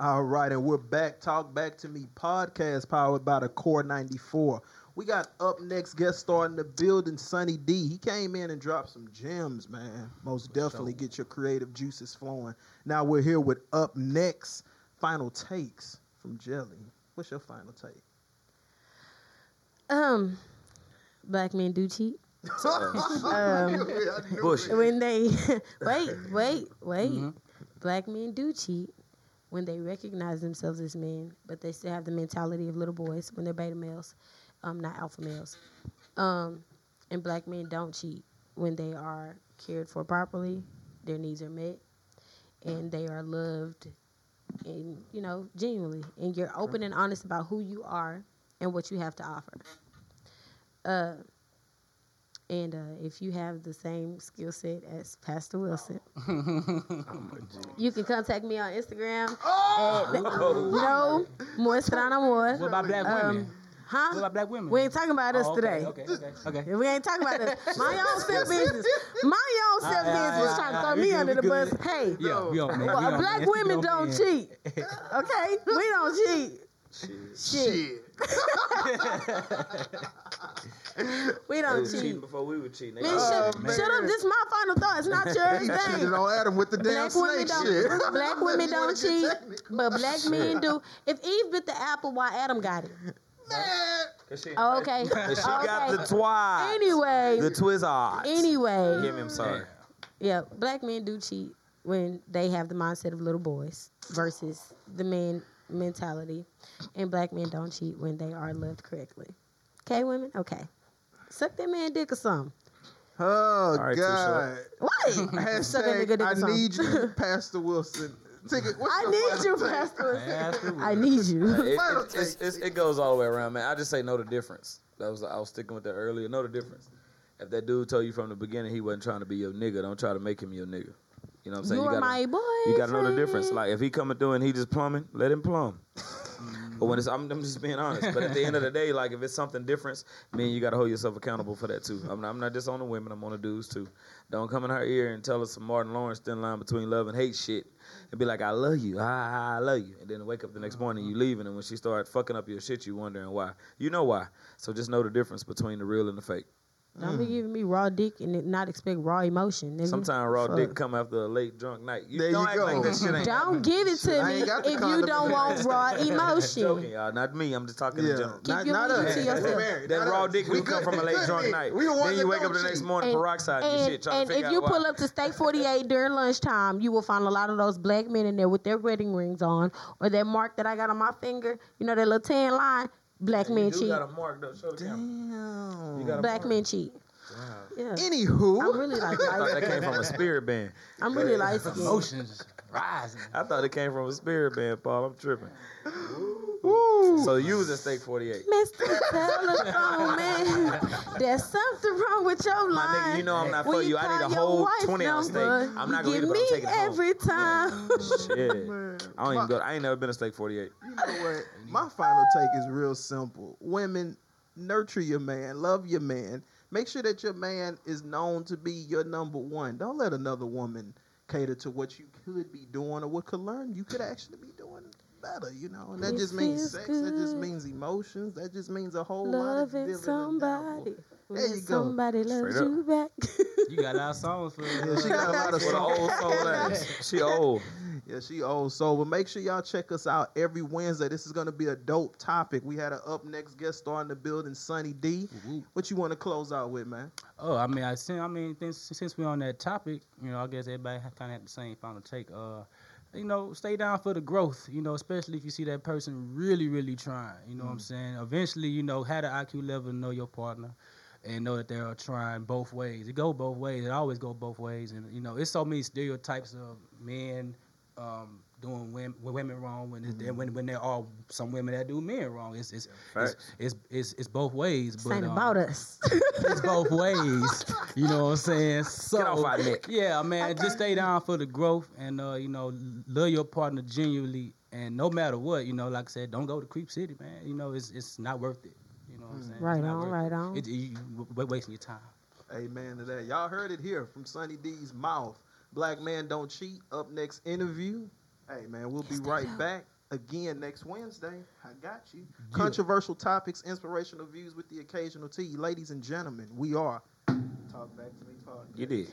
All right, and we're back. Talk Back to Me podcast powered by the Core 94. We got up next guest star in the building, Sunny D. He came in and dropped some gems, man. Most definitely get your creative juices flowing. Now we're here with up next final takes from Jelly. What's your final take? Um, black men do cheat. *laughs* um, *laughs* Bush. when they *laughs* wait, wait, wait. Mm-hmm. Black men do cheat when they recognize themselves as men, but they still have the mentality of little boys when they're beta males, um, not alpha males. Um, and black men don't cheat when they are cared for properly, their needs are met, and they are loved, and you know genuinely, and you're open and honest about who you are and what you have to offer. Uh, and uh, if you have the same skill set as Pastor Wilson, *laughs* you can contact me on Instagram at *laughs* no Moestrana *laughs* More. What about black women? What Huh? about black women? We ain't talking about us Oh, okay, today. Okay, okay, okay. *laughs* We ain't talking about us. *laughs* Mind your own self business. Mind your own self business. Trying to throw me under the good, bus. Hey, Yeah, we on, man. well, we on, black man. women Instagram, don't man. cheat. *laughs* Okay, we don't cheat. Shit, we don't They was cheating cheat. before we were cheating. They Man, all- shut, shut up. This is my final thought. It's not yours. He Dang. cheated on Adam with the damn Black women snake don't. shit. Black women don't cheat, but black men do. If Eve bit the apple, why Adam got it? Man. 'Cause she- Oh, okay. And she *laughs* oh, got the twice. Anyway, The twizzards. anyway, Give me, I'm sorry. yeah, black men do cheat when they have the mindset of little boys versus the man mentality, and black men don't cheat when they are loved correctly. Okay, women. Okay, suck that man dick or something. Oh right, God! What? *laughs* Suck that Hashtag, nigga dick I or need you, *laughs* Pastor Wilson. Take it. what's I your need you. Pastor. Pastor I need you. It, Final it, it's, it's, it goes all the way around, man. I just say know the difference. That was I was sticking with that earlier. Know the difference. If that dude told you from the beginning he wasn't trying to be your nigga, don't try to make him your nigga. You know what I'm saying? You're you gotta, my boy. you gotta know the difference. Like if he coming through and he just plumbing, let him plumb. But when it's, I'm, I'm just being honest. But at the end of the day, *laughs* like if it's something different, man, you gotta hold yourself accountable for that too. I'm not, I'm not just on the women, I'm on the dudes too. Don't come in her ear and tell us some Martin Lawrence thin line between love and hate shit, and be like, I love you, I, I love you, and then wake up the next morning you mm-hmm. leaving, and when she start fucking up your shit, you wondering why. You know why. So just know the difference between the real and the fake. Don't be mm. giving me raw dick and not expect raw emotion. Nigga. Sometimes raw Fuck. dick come after a late drunk night. You There don't you act go. like that shit *laughs* ain't Don't give it to I me ain't got the if you condom don't in want there. raw *laughs* joking, emotion. y'all. Not me. I'm just talking in Yeah, general. Keep not, giving not it us. to yourself. We're married, That not raw us. dick We will come good. from a late Good drunk dick. night. We the ones Then you that wake up don't the next cheat. morning peroxide your and, shit trying and to figure if you out pull why. up to Steak 48 during lunchtime, you will find a lot of those black men in there with their wedding rings on or that mark that I got on my finger. You know, that little tan line. Black men you do cheat. got a mark though. Show the camera. You got a Black mark. men cheat. Yeah. Anywho, I'm really like *laughs* I thought that came from a spirit band. I'm really light skinned. Emotions. Rising. I thought it came from a spirit band, Paul. I'm tripping. Woo. So you was at Steak 48. Mr. Telephone Man, there's something wrong with your life. My nigga, you know I'm not for you. I need a whole wife's 20 ounce steak. I'm not you gonna eat it, get I'm me taking it home. every time. Shit. *laughs* Man, I don't even go. I ain't never been a Steak 48. You know what? My final take is real simple. Women, nurture your man, love your man. Make sure that your man is known to be your number one. Don't let another woman cater to what you could be doing or what could learn you could actually be doing better, you know. And that It just means sex, that just means emotions, that just means a whole lot of Loving somebody. Dabble. When There you go. somebody loves Straight up. you back. *laughs* You got our songs for Yeah, she got a lot of What an old soul ass. *laughs* She old. Yeah, she old soul. But make sure y'all check us out every Wednesday. This is gonna be a dope topic. We had an up next guest star in the building, Sunny D. Woo. What you want to close out with, man? Oh, I mean, I since I mean, since, since we're on that topic, you know, I guess everybody kind of had the same final take. Uh, you know, stay down for the growth. You know, especially if you see that person really, really trying. You know what I'm saying? Eventually, you know, have the IQ level to know your partner. And know that they are trying both ways. It go both ways. It always go both ways. And you know, it's so many stereotypes of men um, doing women, women wrong when, it's, when when there are some women that do men wrong. It's it's it's, Facts. it's, it's, it's both ways. This but, ain't um, about us. *laughs* it's both ways. You know what I'm saying? So, Get off our neck. Yeah, man, just stay down for the growth and uh, you know, love your partner genuinely and no matter what, you know, like I said, don't go to Creep City, man. You know, it's it's not worth it. You know what I'm saying? Right on, right on. It, you, you wasting your time. Amen to that. Y'all heard it here from Sunny D's mouth. Black man don't cheat. Up next interview. Hey man, we'll be right back again next Wednesday. I got you. Controversial topics, inspirational views with the occasional tea. Ladies and gentlemen, we are Talk Back to Me Podcast. You did.